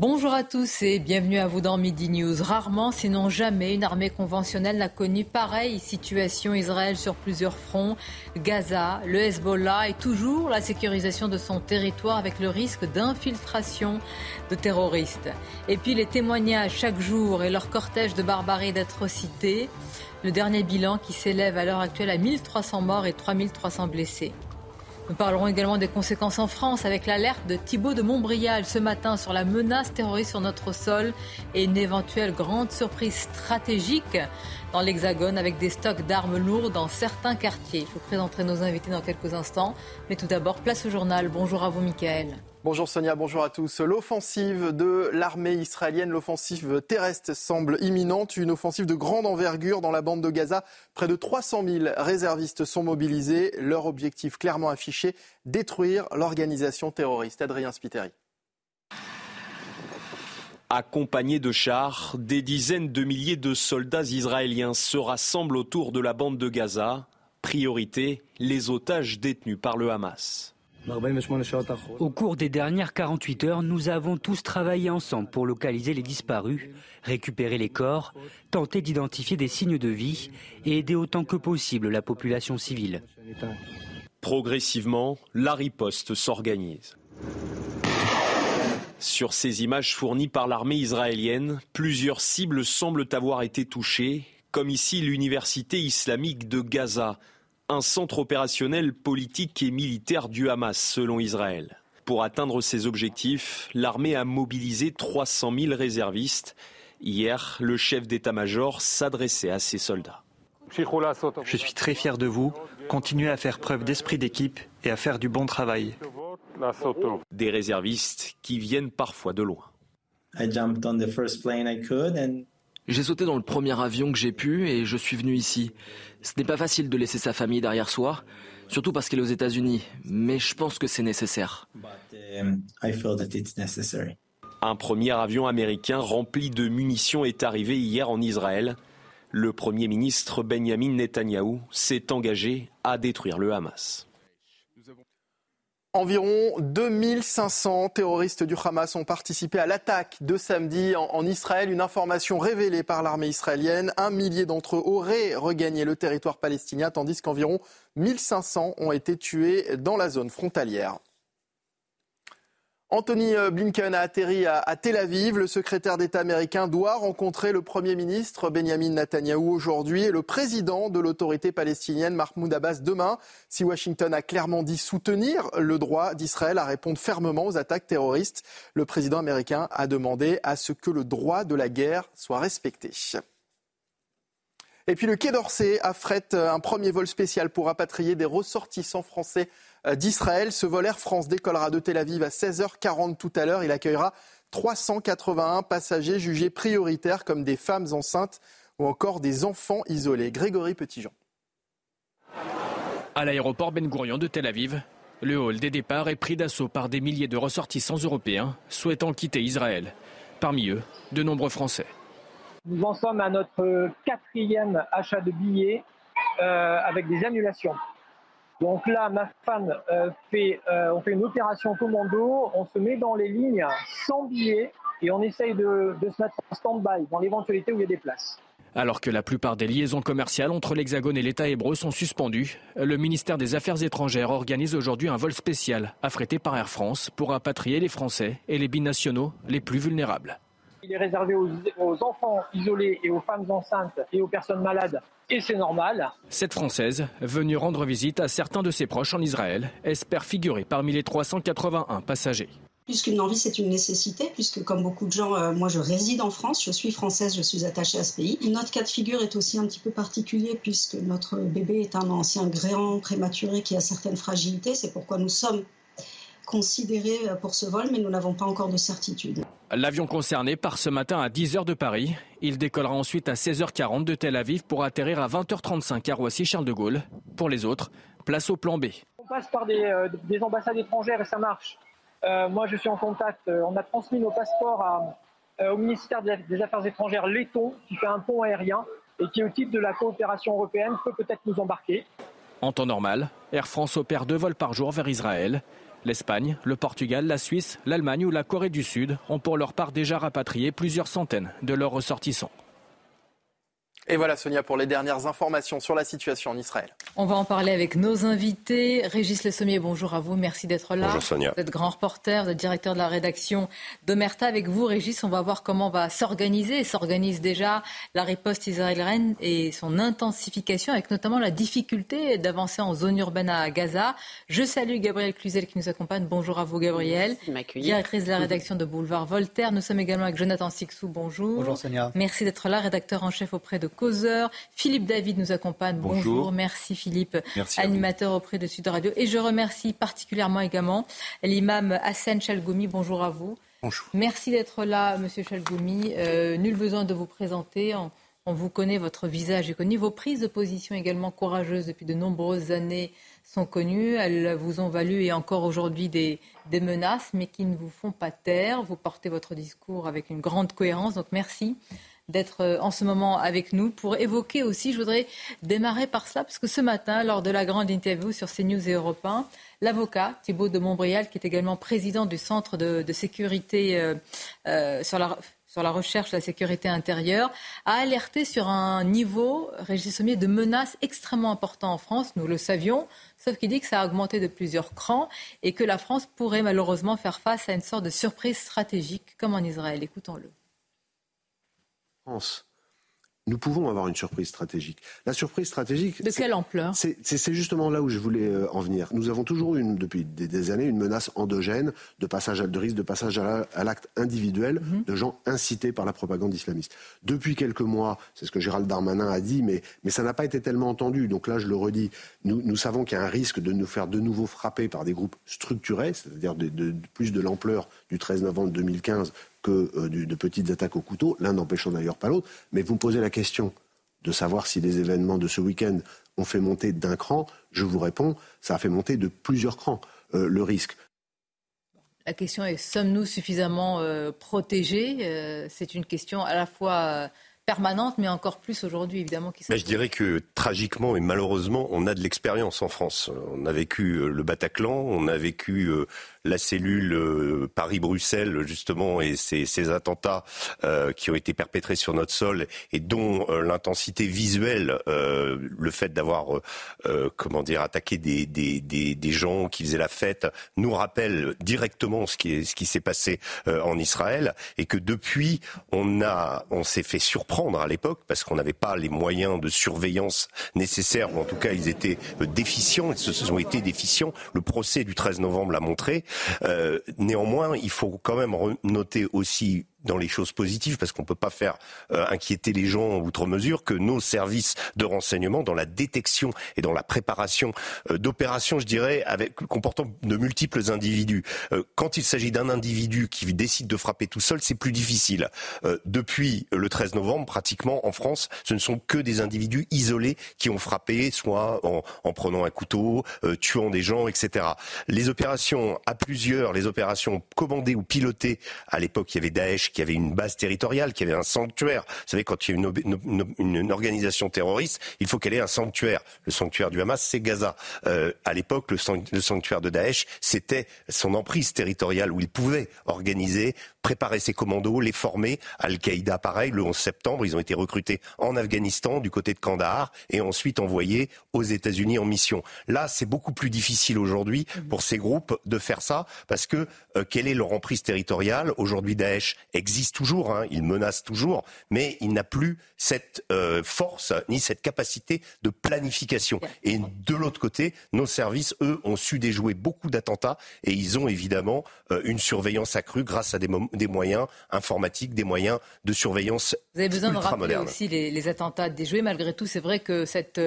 Bonjour à tous et bienvenue à vous dans Midi News. Rarement, sinon jamais, une armée conventionnelle n'a connu pareille situation. Israël sur plusieurs fronts, Gaza, le Hezbollah et toujours la sécurisation de son territoire avec le risque d'infiltration de terroristes. Et puis les témoignages chaque jour et leur cortège de barbarie et d'atrocités. Le dernier bilan qui s'élève à l'heure actuelle à 1300 morts et 3300 blessés. Nous parlerons également des conséquences en France avec l'alerte de Thibault de Montbrial ce matin sur la menace terroriste sur notre sol et une éventuelle grande surprise stratégique dans l'Hexagone avec des stocks d'armes lourdes dans certains quartiers. Je vous présenterai nos invités dans quelques instants. Mais tout d'abord, place au journal. Bonjour à vous, Michael. Bonjour Sonia, bonjour à tous. L'offensive de l'armée israélienne, l'offensive terrestre semble imminente. Une offensive de grande envergure dans la bande de Gaza. Près de 300 000 réservistes sont mobilisés. Leur objectif clairement affiché, détruire l'organisation terroriste. Adrien Spiteri. Accompagnés de chars, des dizaines de milliers de soldats israéliens se rassemblent autour de la bande de Gaza. Priorité, les otages détenus par le Hamas. Au cours des dernières 48 heures, nous avons tous travaillé ensemble pour localiser les disparus, récupérer les corps, tenter d'identifier des signes de vie et aider autant que possible la population civile. Progressivement, la riposte s'organise. Sur ces images fournies par l'armée israélienne, plusieurs cibles semblent avoir été touchées, comme ici l'université islamique de Gaza, un centre opérationnel politique et militaire du Hamas, selon Israël. Pour atteindre ses objectifs, l'armée a mobilisé 300 000 réservistes. Hier, le chef d'état-major s'adressait à ses soldats. Je suis très fier de vous. Continuez à faire preuve d'esprit d'équipe et à faire du bon travail. Des réservistes qui viennent parfois de loin. J'ai sauté dans le premier avion que j'ai pu et je suis venu ici. Ce n'est pas facile de laisser sa famille derrière soi, surtout parce qu'elle est aux États-Unis, mais je pense que c'est nécessaire. Un premier avion américain rempli de munitions est arrivé hier en Israël. Le Premier ministre Benjamin Netanyahou s'est engagé à détruire le Hamas. Environ 2500 terroristes du Hamas ont participé à l'attaque de samedi en, Israël. Une information révélée par l'armée israélienne. Un millier d'entre eux auraient regagné le territoire palestinien, tandis qu'environ 1500 ont été tués dans la zone frontalière. Anthony euh, Blinken a atterri à, Tel Aviv. Le secrétaire d'État américain doit rencontrer le Premier ministre Benjamin Netanyahou aujourd'hui et le président de l'autorité palestinienne Mahmoud Abbas demain. Si Washington a clairement dit soutenir le droit d'Israël à répondre fermement aux attaques terroristes, le président américain a demandé à ce que le droit de la guerre soit respecté. Et puis le Quai d'Orsay affrète un premier vol spécial pour rapatrier des ressortissants français euh, d'Israël. Ce vol Air France décollera de Tel Aviv à 16h40 tout à l'heure. Il accueillera 381 passagers jugés prioritaires comme des femmes enceintes ou encore des enfants isolés. Grégory Petitjean. À l'aéroport Ben Gurion de Tel Aviv, le hall des départs est pris d'assaut par des milliers de ressortissants européens souhaitant quitter Israël. Parmi eux, de nombreux Français. Nous en sommes à notre quatrième achat de billets euh, avec des annulations. Donc là, ma femme euh, fait, euh, on fait une opération commando, on se met dans les lignes sans billets et on essaye de, se mettre en stand-by dans l'éventualité où il y a des places. Alors que la plupart des liaisons commerciales entre l'Hexagone et l'État hébreu sont suspendues, le ministère des Affaires étrangères organise aujourd'hui un vol spécial affrété par Air France pour rapatrier les Français et les binationaux les plus vulnérables. Il est réservé aux, enfants isolés et aux femmes enceintes et aux personnes malades. Et c'est normal. Cette Française, venue rendre visite à certains de ses proches en Israël, espère figurer parmi les 381 passagers. Puisqu'une envie, c'est une nécessité, puisque comme beaucoup de gens, euh, moi je réside en France, je suis française, je suis attachée à ce pays. Notre cas de figure est aussi un petit peu particulier, puisque notre bébé est un ancien gréant prématuré qui a certaines fragilités. C'est pourquoi nous sommes considéré pour ce vol, mais nous n'avons pas encore de certitude. L'avion concerné part ce matin à 10h de Paris. Il décollera ensuite à 16h40 de Tel Aviv pour atterrir à 20h35 à Roissy-Charles de Gaulle. Pour les autres, place au plan B. On passe par des, euh, ambassades étrangères et ça marche. Euh, moi, je suis en contact. Euh, on a transmis nos passeports au ministère des Affaires étrangères letton, qui fait un pont aérien et qui, au titre de la coopération européenne, peut peut-être nous embarquer. En temps normal, Air France opère deux vols par jour vers Israël. L'Espagne, le Portugal, la Suisse, l'Allemagne ou la Corée du Sud ont pour leur part déjà rapatrié plusieurs centaines de leurs ressortissants. Et voilà Sonia pour les dernières informations sur la situation en Israël. On va en parler avec nos invités. Régis Le Sommier, bonjour à vous, merci d'être là. Bonjour Sonia. Vous êtes grand reporter, vous êtes directeur de la rédaction d'Omerta. Avec vous Régis, on va voir comment va s'organiser, s'organise déjà la riposte israélienne et son intensification avec notamment la difficulté d'avancer en zone urbaine à Gaza. Je salue Gabriel Cluzel qui nous accompagne. Bonjour à vous Gabriel. Directrice de la rédaction de Boulevard Voltaire. Nous sommes également avec Jonathan Sixou, bonjour. Bonjour Sonia. Merci d'être là, rédacteur en chef auprès de causeur. Philippe David nous accompagne. Bonjour. Merci Philippe, animateur auprès de Sud Radio. Et je remercie particulièrement également l'imam Hassan Chalgoumi. Bonjour à vous. Bonjour. Merci d'être là, Monsieur Chalgoumi. Euh, nul besoin de vous présenter. On, vous connaît, votre visage est connu. Vos prises de position également courageuses depuis de nombreuses années sont connues. Elles vous ont valu et encore aujourd'hui des, des menaces, mais qui ne vous font pas taire. Vous portez votre discours avec une grande cohérence. Donc merci d'être euh, en ce moment avec nous pour évoquer aussi, je voudrais démarrer par cela, parce que ce matin, lors de la grande interview sur CNews et Europe 1, l'avocat Thibault de Montbrial, qui est également président du Centre de, sécurité euh, euh, sur la recherche de la sécurité intérieure, a alerté sur un niveau, Régis Sommier, de menaces extrêmement important en France. Nous le savions, sauf qu'il dit que ça a augmenté de plusieurs crans et que la France pourrait malheureusement faire face à une sorte de surprise stratégique, comme en Israël. Écoutons-le nous pouvons avoir une surprise stratégique. La surprise stratégique. De quelle ampleur? C'est justement là où je voulais euh, en venir. Nous avons toujours eu, depuis des, années, une menace endogène de passage à, de risque de passage à, l'acte individuel mhm. de gens incités par la propagande islamiste. Depuis quelques mois, c'est ce que Gérald Darmanin a dit, mais, mais ça n'a pas été tellement entendu. Donc là, je le redis, nous, nous savons qu'il y a un risque de nous faire de nouveau frapper par des groupes structurés, c'est-à-dire de, plus de l'ampleur du 13 novembre 2015 que euh, de petites attaques au couteau, l'un n'empêchant d'ailleurs pas l'autre. Mais vous me posez la question de savoir si les événements de ce week-end ont fait monter d'un cran. Je vous réponds, ça a fait monter de plusieurs crans euh, le risque. La question est sommes-nous suffisamment euh, protégés? C'est une question à la fois permanente, mais encore plus aujourd'hui, évidemment. Qui mais je dirais que tragiquement et malheureusement, on a de l'expérience en France. On a vécu le Bataclan, on a vécu euh, la cellule euh, Paris-Bruxelles, justement, et ces, ces attentats qui ont été perpétrés sur notre sol et dont l'intensité visuelle, le fait d'avoir, comment dire, attaqué des, des, des, gens qui faisaient la fête, nous rappelle directement ce qui, est, ce qui s'est passé en Israël et que depuis, on, a, on s'est fait surprendre à l'époque parce qu'on n'avait pas les moyens de surveillance nécessaires, ou en tout cas ils étaient euh, déficients, ils se ont été déficients. Le procès du 13 novembre l'a montré. Euh, néanmoins, il faut quand même noter aussi dans les choses positives, parce qu'on ne peut pas faire euh, inquiéter les gens outre mesure, que nos services de renseignement, dans la détection et dans la préparation euh, d'opérations, je dirais, avec, comportant de multiples individus. Euh, quand il s'agit d'un individu qui décide de frapper tout seul, c'est plus difficile. depuis le 13 novembre, pratiquement en France, ce ne sont que des individus isolés qui ont frappé, soit en, en prenant un couteau, tuant des gens, etc. Les opérations à plusieurs, les opérations commandées ou pilotées, à l'époque il y avait Daesh qui avait une base territoriale, qui avait un sanctuaire. Vous savez, quand il y a une, une, organisation terroriste, il faut qu'elle ait un sanctuaire. Le sanctuaire du Hamas, c'est Gaza. Euh, à l'époque, le, le sanctuaire de Daesh, c'était son emprise territoriale où il pouvait organiser préparer ses commandos, les former. Al-Qaïda, pareil, le 11 septembre, ils ont été recrutés en Afghanistan, du côté de Kandahar, et ensuite envoyés aux États-Unis en mission. Là, c'est beaucoup plus difficile aujourd'hui pour ces groupes de faire ça, parce que euh, quelle est leur emprise territoriale? Aujourd'hui, Daesh existe toujours, hein, il menace toujours, mais il n'a plus cette euh, force ni cette capacité de planification. Et de l'autre côté, nos services, eux, ont su déjouer beaucoup d'attentats, et ils ont évidemment euh, une surveillance accrue grâce à des, des moyens informatiques, des moyens de surveillance. Vous avez besoin de rappeler moderne. aussi les, les attentats déjoués. Malgré tout, c'est vrai que cette,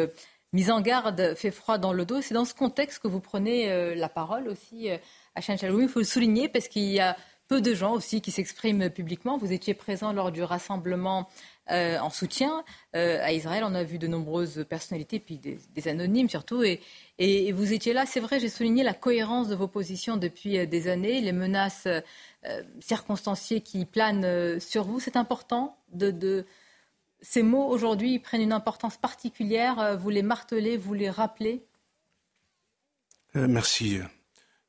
mise en garde fait froid dans le dos. C'est dans ce contexte que vous prenez la parole aussi à Chaloumi. Il faut le souligner parce qu'il y a peu de gens aussi qui s'expriment publiquement. Vous étiez présent lors du rassemblement euh, en soutien euh, à Israël. On a vu de nombreuses personnalités, puis des, anonymes surtout. Et, et, vous étiez là. C'est vrai, j'ai souligné la cohérence de vos positions depuis euh, des années, les menaces circonstanciées qui planent sur vous. C'est important de, Ces mots aujourd'hui prennent une importance particulière. Vous les martelez, vous les rappelez? Merci.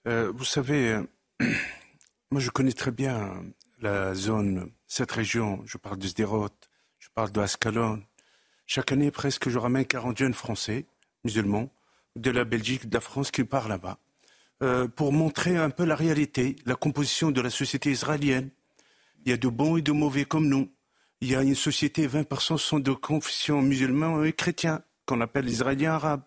vous savez, moi je connais très bien la zone, cette région. Je parle de Sderot, je parle de Ascalon. Chaque année, presque, je ramène 40 jeunes Français, musulmans, de la Belgique, de la France, qui partent là-bas, euh, pour montrer un peu la réalité, la composition de la société israélienne. Il y a de bons et de mauvais comme nous. Il y a une société, 20% sont de confession musulmane et chrétiens, qu'on appelle les Israéliens arabes.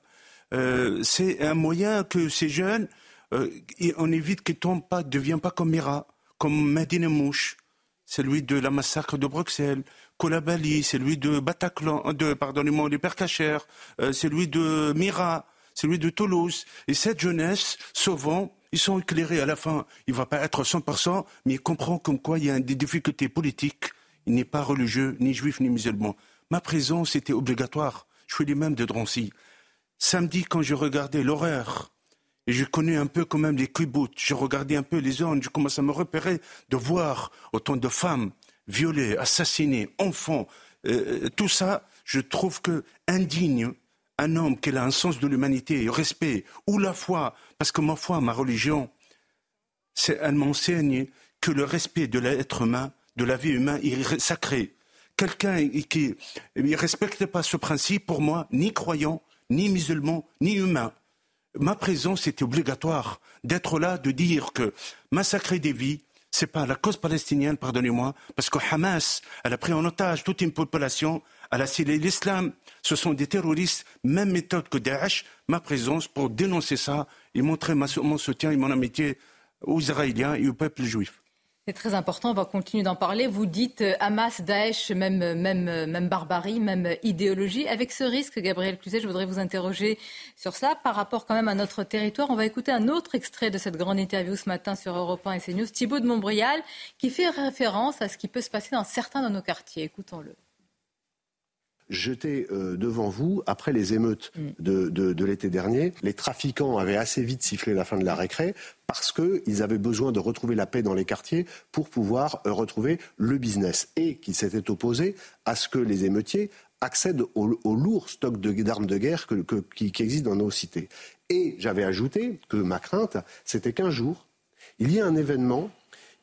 Euh, c'est un moyen que ces jeunes, euh, on évite qu'ils tombent pas, ne deviennent pas comme Mira, comme Medine Mouche, celui de la massacre de Bruxelles, Kolabali, c'est lui de Bataclan, euh, de, pardonnez-moi, de Percacher, euh, c'est lui de Mira, c'est lui de Toulouse. Et cette jeunesse, souvent, ils sont éclairés à la fin. Il ne va pas être 100%, mais il comprend comme quoi il y a des difficultés politiques. Il n'est pas religieux, ni juif, ni musulman. Ma présence était obligatoire. Je suis les mêmes de Drancy. Samedi, quand je regardais l'horreur, et je connais un peu quand même les kibbutz, je regardais un peu les zones, je commence à me repérer de voir autant de femmes violés, assassinés, enfants, euh, tout ça, je trouve que indigne un homme qui a un sens de l'humanité, respect, ou la foi, parce que ma foi, ma religion, elle m'enseigne que le respect de l'être humain, de la vie humaine, est sacré. Quelqu'un qui ne respecte pas ce principe, pour moi, ni croyant, ni musulman, ni humain. Ma présence était obligatoire d'être là, de dire que massacrer des vies, c'est pas la cause palestinienne, pardonnez-moi, parce que Hamas, elle a pris en otage toute une population, elle a scellé l'islam. Ce sont des terroristes, même méthode que Daesh. Ma présence pour dénoncer ça et montrer mon soutien et mon amitié aux Israéliens et au peuple juif. C'est très important, on va continuer d'en parler. Vous dites euh, Hamas, Daesh, même, même, euh, même barbarie, même idéologie. Avec ce risque, Gabriel Cluzet, je voudrais vous interroger sur ça par rapport quand même à notre territoire. On va écouter un autre extrait de cette grande interview ce matin sur Europe 1 et CNews, Thibault de Montbrial, qui fait référence à ce qui peut se passer dans certains de nos quartiers. Écoutons-le. J'étais euh, devant vous après les émeutes mm. de, l'été dernier. Les trafiquants avaient assez vite sifflé la fin de la récré parce qu'ils avaient besoin de retrouver la paix dans les quartiers pour pouvoir euh, retrouver le business et qu'ils s'étaient opposés à ce que les émeutiers accèdent au, lourd stock d'armes de, guerre qui, qui existe dans nos cités. Et j'avais ajouté que ma crainte, c'était qu'un jour, il y ait un événement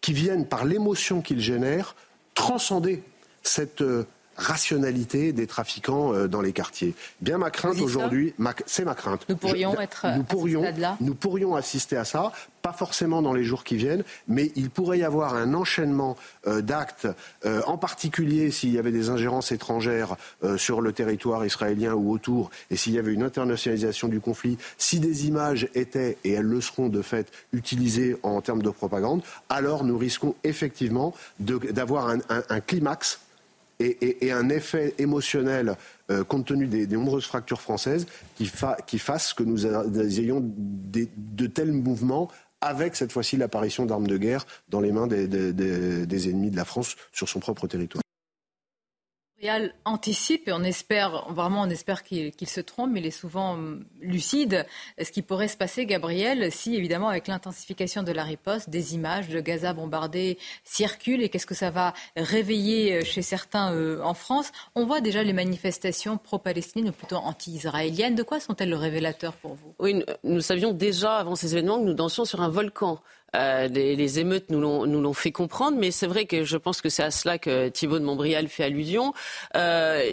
qui vienne, par l'émotion qu'il génère, transcender cette euh, rationalité des trafiquants euh, dans les quartiers. Bien ma crainte aujourd'hui, c'est ma crainte. Nous pourrions être nous pourrions, nous pourrions assister à ça, pas forcément dans les jours qui viennent, mais il pourrait y avoir un enchaînement euh, d'actes, euh, en particulier s'il y avait des ingérences étrangères sur le territoire israélien ou autour, et s'il y avait une internationalisation du conflit, si des images étaient, et elles le seront de fait, utilisées en termes de propagande, alors nous risquons effectivement d'avoir un climax et, un effet émotionnel, euh, compte tenu des, nombreuses fractures françaises, qui, qui fasse que nous, ayons de tels mouvements avec cette fois-ci l'apparition d'armes de guerre dans les mains des ennemis de la France sur son propre territoire anticipe et on espère, vraiment on espère qu'il se trompe, mais il est souvent hum, lucide. Ce qui pourrait se passer, Gabriel, si évidemment avec l'intensification de la riposte, des images de Gaza bombardées circulent et qu'est-ce que ça va réveiller euh, chez certains euh, en France? On voit déjà les manifestations pro-palestiniennes ou plutôt anti-israéliennes. De quoi sont-elles le révélateur pour vous? Oui, nous savions déjà avant ces événements que nous dansions sur un volcan. Euh, les, émeutes nous l'ont fait comprendre, mais c'est vrai que je pense que c'est à cela que Thibault de Montbrial fait allusion. Euh,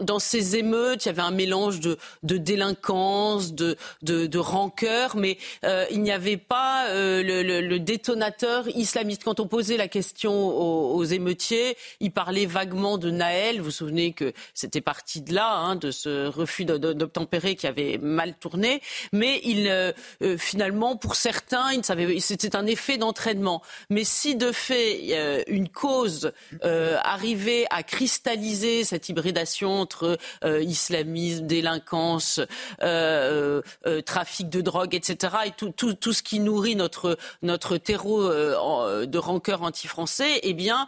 dans, ces émeutes, il y avait un mélange de, délinquance, de, de, rancœur, mais euh, il n'y avait pas le, détonateur islamiste. Quand on posait la question aux, émeutiers, ils parlaient vaguement de Naël. Vous vous souvenez que c'était parti de là, hein, de ce refus d'obtempérer qui avait mal tourné. Mais finalement, pour certains, ils ne savaient, c'est un effet d'entraînement. Mais si de fait une cause arrivait à cristalliser cette hybridation entre islamisme, délinquance, trafic de drogue, etc., et tout, ce qui nourrit notre, notre terreau de rancœur anti-français, eh bien,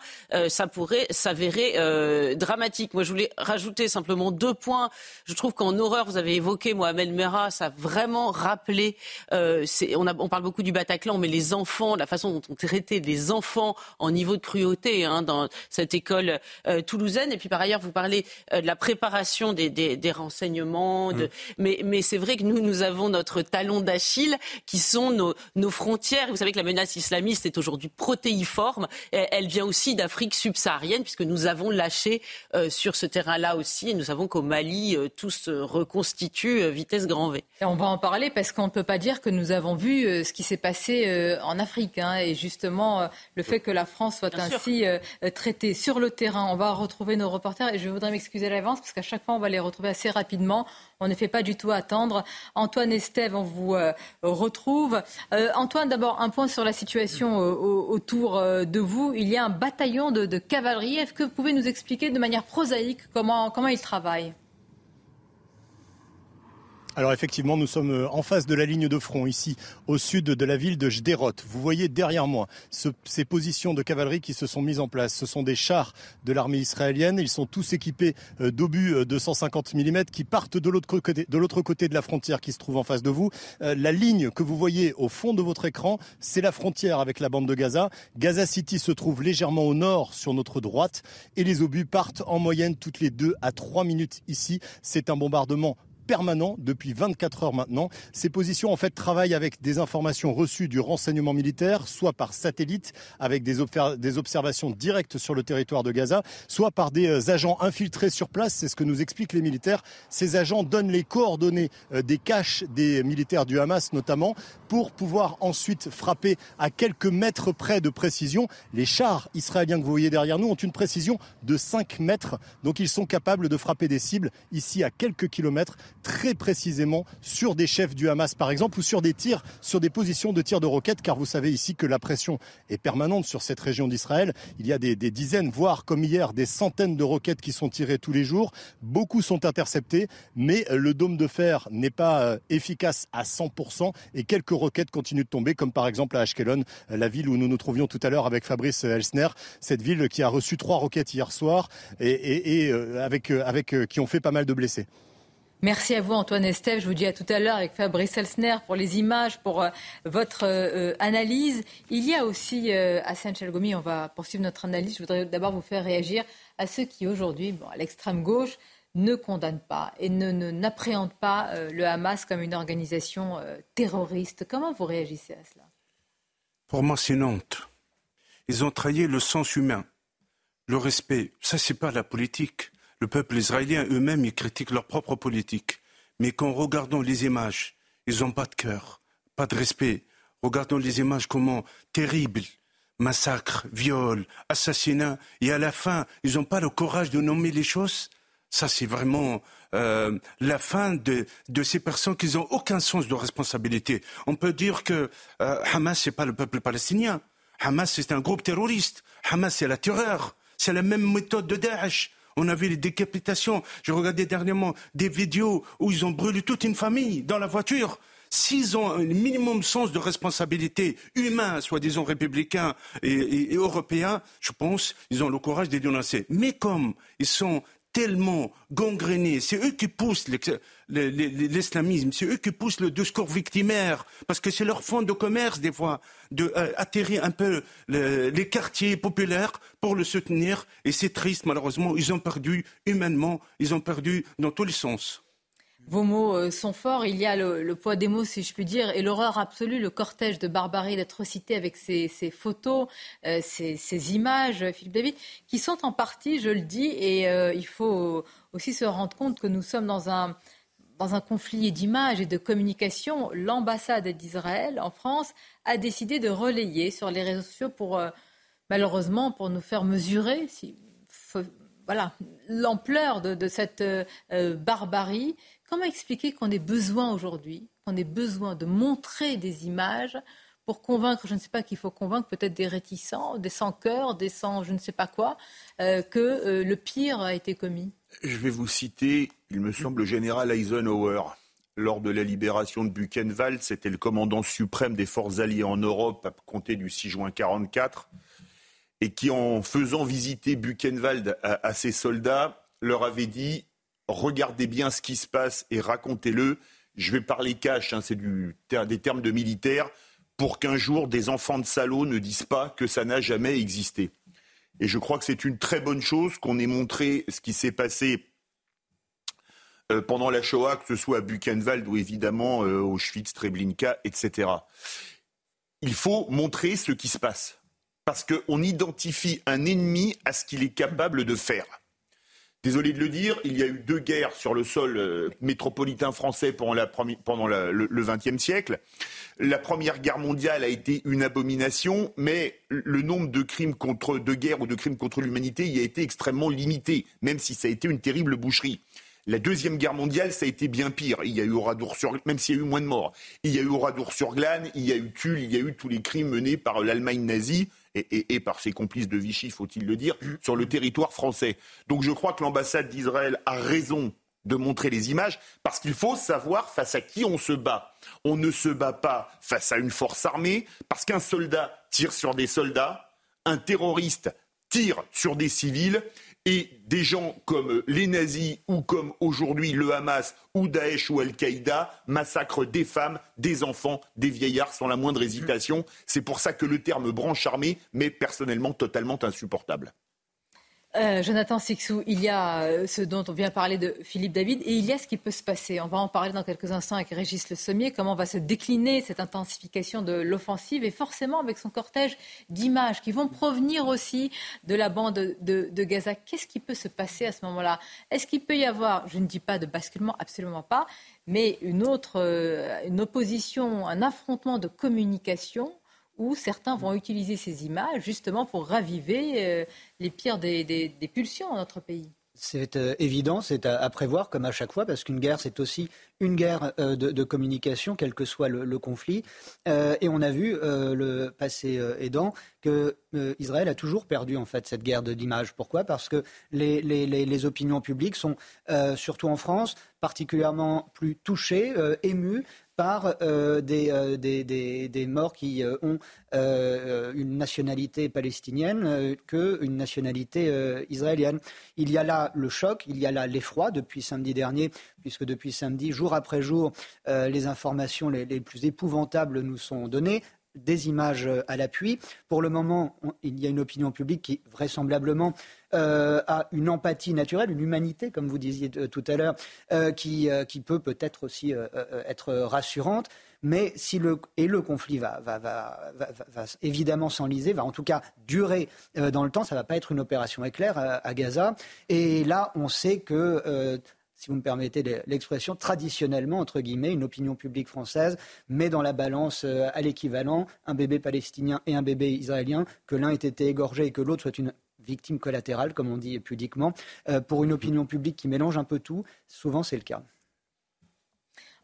ça pourrait s'avérer dramatique. Moi, je voulais rajouter simplement deux points. Je trouve qu'en horreur, vous avez évoqué Mohamed Merah, ça a vraiment rappelé. Euh, on, on, parle beaucoup du Bataclan, mais les enfants, la façon dont on traitait les enfants en niveau de cruauté hein, dans cette école euh, toulousaine. Et puis par ailleurs, vous parlez euh, de la préparation des, des, des renseignements. De... Mm. Mais, mais c'est vrai que nous, nous avons notre talon d'Achille, qui sont nos, nos, frontières. Vous savez que la menace islamiste est aujourd'hui protéiforme. Elle vient aussi d'Afrique subsaharienne, puisque nous avons lâché euh, sur ce terrain-là aussi. Et nous savons qu'au Mali, euh, tout se reconstitue euh, vitesse grand V. Et on va en parler parce qu'on ne peut pas dire que nous avons vu ce qui s'est passé en Afrique. Hein, et justement, le fait que la France soit ainsi traitée sur le terrain. On va retrouver nos reporters et je voudrais m'excuser à l'avance parce qu'à chaque fois, on va les retrouver assez rapidement. On ne fait pas du tout attendre. Antoine Estève, on vous retrouve. Antoine, d'abord, un point sur la situation autour de vous. Il y a un bataillon de, de cavalerie. Est-ce que vous pouvez nous expliquer de manière prosaïque comment, comment ils travaillent alors effectivement, nous sommes euh, en face de la ligne de front, ici, au sud de la ville de Jderot. Vous voyez derrière moi ces positions de cavalerie qui se sont mises en place. Ce sont des chars de l'armée israélienne. Ils sont tous équipés euh, d'obus euh, de 150 mm qui partent de l'autre côté, de l'autre côté de la frontière qui se trouve en face de vous. La ligne que vous voyez au fond de votre écran, c'est la frontière avec la bande de Gaza. Gaza City se trouve légèrement au nord sur notre droite et les obus partent en moyenne toutes les deux à trois minutes ici. C'est un bombardement permanent depuis 24 heures maintenant. Ces positions en fait travaillent avec des informations reçues du renseignement militaire, soit par satellite avec des, des observations directes sur le territoire de Gaza, soit par des euh, agents infiltrés sur place. C'est ce que nous expliquent les militaires. Ces agents donnent les coordonnées euh, des caches des militaires du Hamas notamment pour pouvoir ensuite frapper à quelques mètres près de précision. Les chars israéliens que vous voyez derrière nous ont une précision de 5 mètres, donc ils sont capables de frapper des cibles ici à quelques kilomètres très précisément sur des chefs du Hamas, par exemple, ou sur des tirs, sur des positions de tirs de roquettes, car vous savez ici que la pression est permanente sur cette région d'Israël. Il y a des, dizaines, voire comme hier, des centaines de roquettes qui sont tirées tous les jours. Beaucoup sont interceptées, mais le dôme de fer n'est pas euh, efficace à 100% et quelques roquettes continuent de tomber, comme par exemple à Ashkelon, la ville où nous nous trouvions tout à l'heure avec Fabrice Elsner, cette ville qui a reçu trois roquettes hier soir et, euh, euh, qui ont fait pas mal de blessés. Merci à vous Antoine Estève. Je vous dis à tout à l'heure avec Fabrice Elsner pour les images, pour euh, votre euh, analyse. Il y a aussi, euh, Hassan Chalgomi, on va poursuivre notre analyse. Je voudrais d'abord vous faire réagir à ceux qui aujourd'hui, bon, à l'extrême gauche, ne condamnent pas et ne, n'appréhendent pas le Hamas comme une organisation terroriste. Comment vous réagissez à cela? Pour moi, c'est honte. Ils ont trahi le sens humain, le respect. Ça, c'est pas la politique. Le peuple israélien eux-mêmes, ils critiquent leur propre politique. Mais quand regardons les images, ils n'ont pas de cœur, pas de respect. Regardons les images comment terribles, massacres, viols, assassinats, et à la fin, ils n'ont pas le courage de nommer les choses. Ça, c'est vraiment euh, la fin de, ces personnes qui n'ont aucun sens de responsabilité. On peut dire que euh, Hamas, n'est pas le peuple palestinien. Hamas, c'est un groupe terroriste. Hamas, c'est la terreur. C'est la même méthode de Daesh. On a vu les décapitations. Je regardais dernièrement des vidéos où ils ont brûlé toute une famille dans la voiture. S'ils ont un minimum sens de responsabilité humain, soi-disant républicain et, et, européen, je pense ils ont le courage de dénoncer. Mais comme ils sont tellement gangrénés. C'est eux qui poussent l'islamisme, c'est eux qui poussent le discours victimaire, parce que c'est leur fond de commerce, des fois, d'atterrir euh, un peu les quartiers populaires pour le soutenir. Et c'est triste, malheureusement, ils ont perdu humainement, ils ont perdu dans tous les sens. Vos mots euh, sont forts. Il y a le, poids des mots, si je puis dire, et l'horreur absolue, le cortège de barbarie, d'atrocité avec ces, photos, euh, ces, images, Philippe David, qui sont en partie, je le dis, et euh, il faut aussi se rendre compte que nous sommes dans un, dans un conflit d'images et de communication. L'ambassade d'Israël en France a décidé de relayer sur les réseaux sociaux pour, malheureusement, pour nous faire mesurer, voilà, l'ampleur de, cette barbarie Comment expliquer qu'on ait besoin aujourd'hui, qu'on ait besoin de montrer des images pour convaincre, je ne sais pas qu'il faut convaincre, peut-être des réticents, des sans-cœur, des sans je ne sais pas quoi, euh, que euh, le pire a été commis? Je vais vous citer, il me semble, le général Eisenhower. Lors de la libération de Buchenwald, c'était le commandant suprême des forces alliées en Europe à compter du 6 juin 1944, et qui, en faisant visiter Buchenwald à ses soldats, leur avait dit regardez bien ce qui se passe et racontez-le. Je vais parler cash, hein, c'est des termes de militaires, pour qu'un jour des enfants de salauds ne disent pas que ça n'a jamais existé. Et je crois que c'est une très bonne chose qu'on ait montré ce qui s'est passé euh, pendant la Shoah, que ce soit à Buchenwald ou évidemment euh, Auschwitz, Treblinka, etc. Il faut montrer ce qui se passe. Parce qu'on identifie un ennemi à ce qu'il est capable de faire. Désolé de le dire, il y a eu deux guerres sur le sol euh, métropolitain français pendant, le XXe siècle. La Première Guerre mondiale a été une abomination, mais le nombre de crimes contre, de guerre ou de crimes contre l'humanité y a été extrêmement limité, même si ça a été une terrible boucherie. La Deuxième Guerre mondiale, ça a été bien pire. Il y a eu Oradour-sur, même s'il y a eu moins de morts. Il y a eu Oradour-sur-Glane, il y a eu Tulle, il y a eu tous les crimes menés par l'Allemagne nazie et, par ses complices de Vichy, faut-il le dire, sur le territoire français. Donc je crois que l'ambassade d'Israël a raison de montrer les images, parce qu'il faut savoir face à qui on se bat. On ne se bat pas face à une force armée, parce qu'un soldat tire sur des soldats, un terroriste tire sur des civils, et des gens comme les nazis ou comme aujourd'hui le Hamas ou Daesh ou Al-Qaïda massacrent des femmes, des enfants, des vieillards sans la moindre hésitation. C'est pour ça que le terme branche armée m'est personnellement totalement insupportable. Euh, Jonathan Sixou, il y a euh, ce dont on vient parler de Philippe David et il y a ce qui peut se passer. On va en parler dans quelques instants avec Régis Le Sommier, comment va se décliner cette intensification de l'offensive et forcément avec son cortège d'images qui vont provenir aussi de la bande de, Gaza. Qu'est-ce qui peut se passer à ce moment-là? Est-ce qu'il peut y avoir, je ne dis pas de basculement, absolument pas, mais une autre, euh, une opposition, un affrontement de communication où certains vont utiliser ces images justement pour raviver euh, les pires des, pulsions dans notre pays. C'est euh, évident, c'est à, prévoir comme à chaque fois, parce qu'une guerre, c'est aussi une guerre euh, de, communication, quel que soit le, conflit. et on a vu le passé aidant que Israël a toujours perdu en fait cette guerre d'image. Pourquoi? Parce que les, les, opinions publiques sont, surtout en France, particulièrement plus touchées, émues par euh, euh, des, des, morts qui euh, ont une nationalité palestinienne qu'une nationalité israélienne. Il y a là le choc, il y a là l'effroi depuis samedi dernier, puisque depuis samedi, jour après jour, les informations les plus épouvantables nous sont données des images à l'appui. Pour le moment, il y a une opinion publique qui vraisemblablement euh, a une empathie naturelle, une humanité, comme vous disiez tout à l'heure, euh, qui, euh, qui, peut peut-être aussi être rassurante. Mais si le, et le conflit va, va, va, va évidemment s'enliser, va en tout cas durer dans le temps, ça ne va pas être une opération éclair à Gaza. Et là, on sait que si vous me permettez l'expression, traditionnellement, entre guillemets, une opinion publique française met dans la balance à l'équivalent un bébé palestinien et un bébé israélien, que l'un ait été égorgé et que l'autre soit une victime collatérale, comme on dit pudiquement, euh, pour une opinion publique qui mélange un peu tout. Souvent, c'est le cas.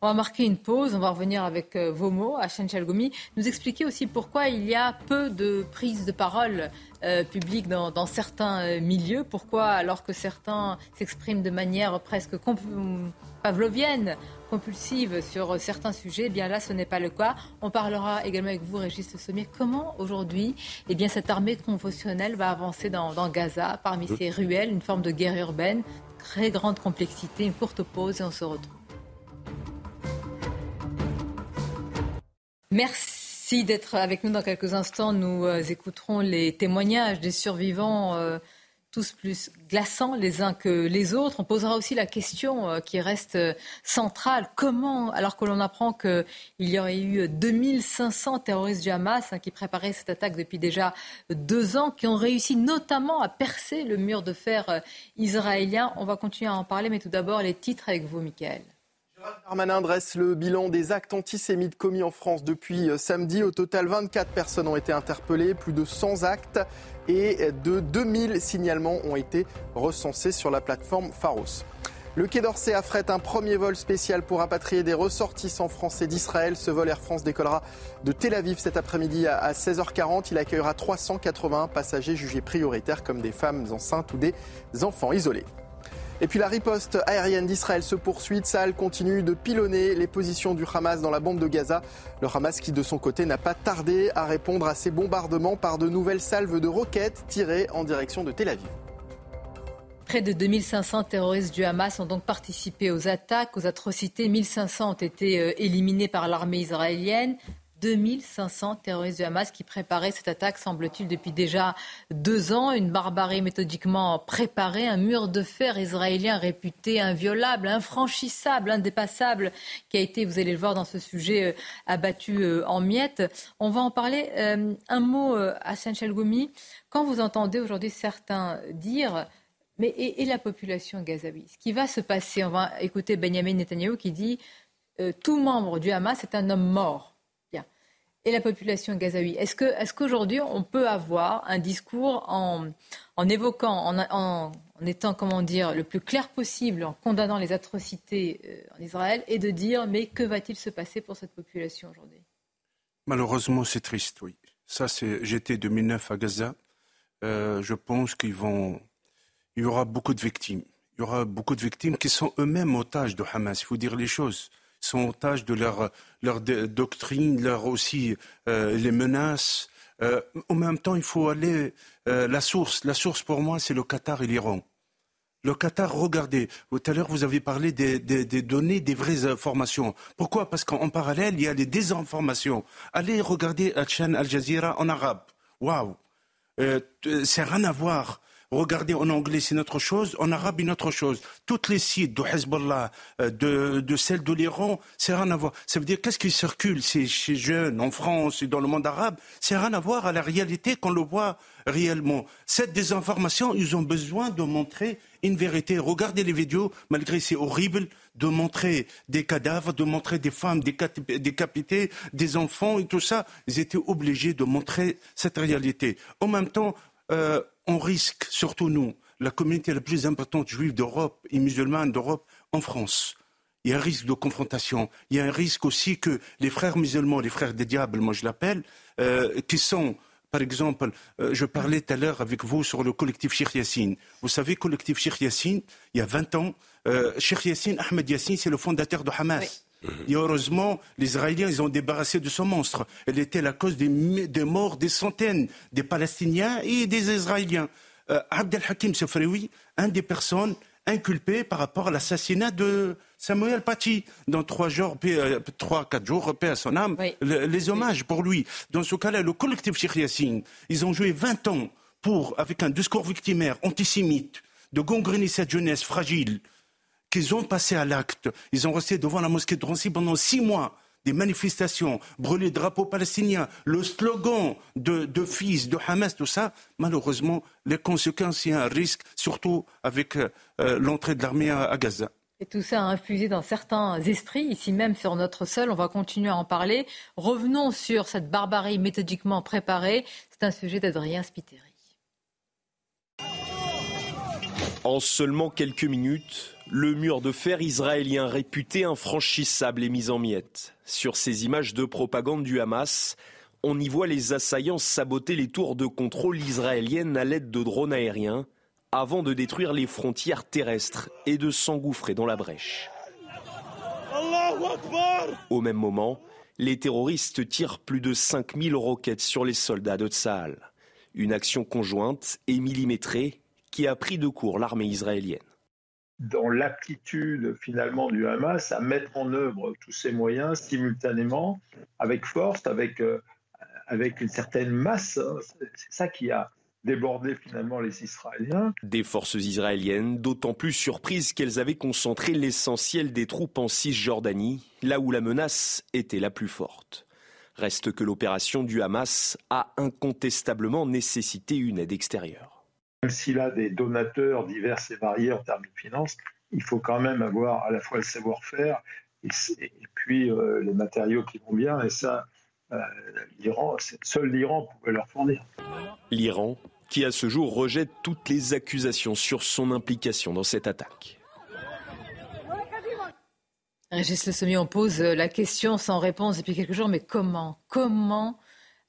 On va marquer une pause, on va revenir avec euh, vos mots, Hachem Chalgoumi, nous expliquer aussi pourquoi il y a peu de prises de parole euh, publiques dans, certains milieux, pourquoi alors que certains s'expriment de manière presque pavlovienne compulsive sur certains sujets, eh bien là, ce n'est pas le cas. On parlera également avec vous, Régis Sommier, comment aujourd'hui, eh bien, cette armée conventionnelle va avancer dans, Gaza, parmi ces ruelles, une forme de guerre urbaine, très grande complexité, une courte pause et on se retrouve. Merci d'être avec nous dans quelques instants. Nous euh, écouterons les témoignages des survivants. Euh, tous plus glaçants les uns que les autres. On posera aussi la question euh, qui reste centrale. Comment, alors que l'on apprend qu'il y aurait eu 2500 terroristes du Hamas hein, qui préparaient cette attaque depuis déjà deux ans, qui ont réussi notamment à percer le mur de fer israélien. On va continuer à en parler, mais tout d'abord les titres avec vous, Michael. Darmanin dresse le bilan des actes antisémites commis en France depuis samedi. Au total, 24 personnes ont été interpellées, plus de 100 actes et de 2000 signalements ont été recensés sur la plateforme Pharos. Le Quai d'Orsay affrète un premier vol spécial pour rapatrier des ressortissants français d'Israël. Ce vol Air France décollera de Tel Aviv cet après-midi à 16h40. Il accueillera 380 passagers jugés prioritaires comme des femmes enceintes ou des enfants isolés. Et puis la riposte aérienne d'Israël se poursuit. Tsahal continue de pilonner les positions du Hamas dans la bande de Gaza. Le Hamas qui de son côté n'a pas tardé à répondre à ces bombardements par de nouvelles salves de roquettes tirées en direction de Tel Aviv. Près de 2500 terroristes du Hamas ont donc participé aux attaques, aux atrocités. 1500 ont été euh, éliminés par l'armée israélienne. 2500 terroristes du Hamas qui préparaient cette attaque, semble-t-il, depuis déjà deux ans. Une barbarie méthodiquement préparée, un mur de fer israélien réputé inviolable, infranchissable, indépassable, qui a été, vous allez le voir dans ce sujet, euh, abattu euh, en miettes. On va en parler. Euh, un mot, Hassan Chalgoumi. Quand vous entendez aujourd'hui certains dire mais et, la population gazaoui Ce qui va se passer, on va écouter Benjamin Netanyahu qui dit tout membre du Hamas est un homme mort et la population gazaoui. Est-ce que, est qu'aujourd'hui on peut avoir un discours en, évoquant, en, en, étant comment dire le plus clair possible, en condamnant les atrocités euh, en Israël, et de dire mais que va-t-il se passer pour cette population aujourd'hui? Malheureusement, c'est triste, oui. Ça, c'est j'étais 2009 à Gaza. Euh, je pense qu'ils vont, il y aura beaucoup de victimes. Il y aura beaucoup de victimes qui sont eux-mêmes otages de Hamas. Il faut dire les choses sont otages de leur, leur doctrine, leur aussi euh, les menaces. Euh, en même temps, il faut aller euh, la source. La source pour moi, c'est le Qatar et l'Iran. Le Qatar, regardez, tout à l'heure vous avez parlé des, des, données, des vraies informations. Pourquoi? Parce qu'en parallèle, il y a les désinformations. Allez regarder la chaîne Al Jazeera en arabe. Waouh euh, C'est rien à voir Regardez, en anglais, c'est notre chose, en arabe, une autre chose. Toutes les sites de Hezbollah, euh, de, de celles de l'Iran, c'est rien à voir. Ça veut dire, qu'est-ce qui circule chez, chez jeunes, en France et dans le monde arabe? C'est rien à voir à la réalité qu'on le voit réellement. Cette désinformation, ils ont besoin de montrer une vérité. Regardez les vidéos, malgré c'est horrible, de montrer des cadavres, de montrer des femmes décapitées, des enfants et tout ça. Ils étaient obligés de montrer cette réalité. En même temps, euh, on risque, surtout nous, la communauté la plus importante juive d'Europe et musulmane d'Europe, en France. Il y a un risque de confrontation. Il y a un risque aussi que les frères musulmans, les frères des diables, moi je l'appelle, euh, qui sont, par exemple, euh, je parlais tout à l'heure avec vous sur le collectif Sheikh Yassine. Vous savez, collectif Sheikh Yassine, il y a 20 ans, euh, Yassine, Ahmed Yassine, c'est le fondateur de Hamas. Et heureusement, les Israéliens, ils ont débarrassé de ce monstre. Elle était la cause des, morts des centaines des Palestiniens et des Israéliens. Euh, Abdel Hakim Sefrewi, un des personnes inculpées par rapport à l'assassinat de Samuel Paty. Dans trois jours, euh, trois, quatre jours, paix à son âme, les hommages pour lui. Dans ce cas-là, le collectif Sheikh Yassine, ils ont joué 20 ans pour, avec un discours victimaire antisémite, de gangréner cette jeunesse fragile, qu'ils ont passé à l'acte. Ils ont resté devant la mosquée de Drancy pendant six mois. Des manifestations, brûler le drapeau palestinien, le slogan de, fils de Hamas, tout ça. Malheureusement, les conséquences, il y a un risque, surtout avec euh, l'entrée de l'armée à, Gaza. Et tout ça a infusé dans certains esprits, ici même sur notre sol. On va continuer à en parler. Revenons sur cette barbarie méthodiquement préparée. C'est un sujet d'Adrien Spiteri. En seulement quelques minutes, le mur de fer israélien réputé infranchissable est mis en miettes. Sur ces images de propagande du Hamas, on y voit les assaillants saboter les tours de contrôle israéliennes à l'aide de drones aériens avant de détruire les frontières terrestres et de s'engouffrer dans la brèche. Au même moment, les terroristes tirent plus de 5000 roquettes sur les soldats de Tsahal. Une action conjointe et millimétrée qui a pris de court l'armée israélienne dans l'aptitude finalement du Hamas à mettre en œuvre tous ces moyens simultanément, avec force, avec, euh, avec une certaine masse. Hein. C'est ça qui a débordé finalement les Israéliens. Des forces israéliennes, d'autant plus surprises qu'elles avaient concentré l'essentiel des troupes en Cisjordanie, là où la menace était la plus forte. Reste que l'opération du Hamas a incontestablement nécessité une aide extérieure même s'il a des donateurs divers et variés en termes de finances, il faut quand même avoir à la fois le savoir-faire et, puis euh, les matériaux qui vont bien. Et ça, euh, l'Iran, seul l'Iran pouvait leur fournir. L'Iran, qui à ce jour rejette toutes les accusations sur son implication dans cette attaque. Régis Le Sommier, on pose la question sans réponse depuis quelques jours, mais comment Comment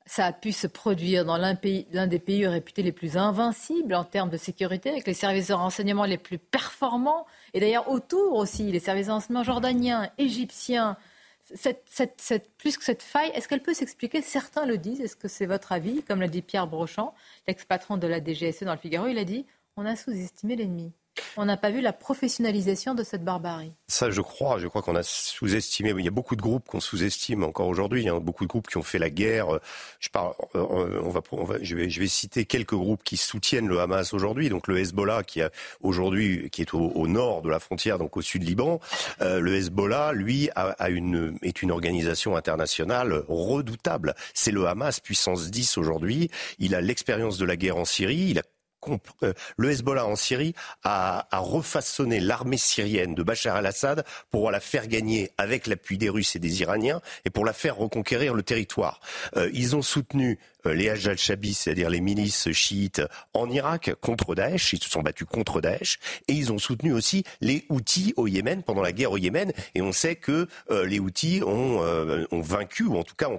ça a pu se produire dans l'un des pays réputés les plus invincibles en termes de sécurité, avec les services de renseignement les plus performants, et d'ailleurs autour aussi, les services de renseignement jordaniens, égyptiens. plus que cette faille, est-ce qu'elle peut s'expliquer? Certains le disent. Est-ce que c'est votre avis? Comme l'a dit Pierre Brochant, l'ex-patron de la DGSE dans le Figaro, il a dit on a sous-estimé l'ennemi. On n'a pas vu la professionnalisation de cette barbarie. Ça, je crois. Je crois qu'on a sous-estimé. Il y a beaucoup de groupes qu'on sous-estime encore aujourd'hui. Il y a beaucoup de groupes qui ont fait la guerre. Je parle. Euh, on va, je, vais, citer quelques groupes qui soutiennent le Hamas aujourd'hui. Donc le Hezbollah, qui a aujourd'hui, qui est au, nord de la frontière, donc au sud Liban. Euh, le Hezbollah, lui, a, une, est une organisation internationale redoutable. C'est le Hamas puissance 10 aujourd'hui. Il a l'expérience de la guerre en Syrie. Le Hezbollah en Syrie a, refaçonné l'armée syrienne de Bachar al-Assad pour la faire gagner avec l'appui des Russes et des Iraniens et pour la faire reconquérir le territoire. Euh, ils ont soutenu euh, les Hajj al-Shabi, c'est-à-dire les milices chiites en Irak contre Daesh. Ils se sont battus contre Daesh et ils ont soutenu aussi les Houthis au Yémen pendant la guerre au Yémen. Et on sait que euh, les Houthis ont, euh, ont, vaincu ou en tout cas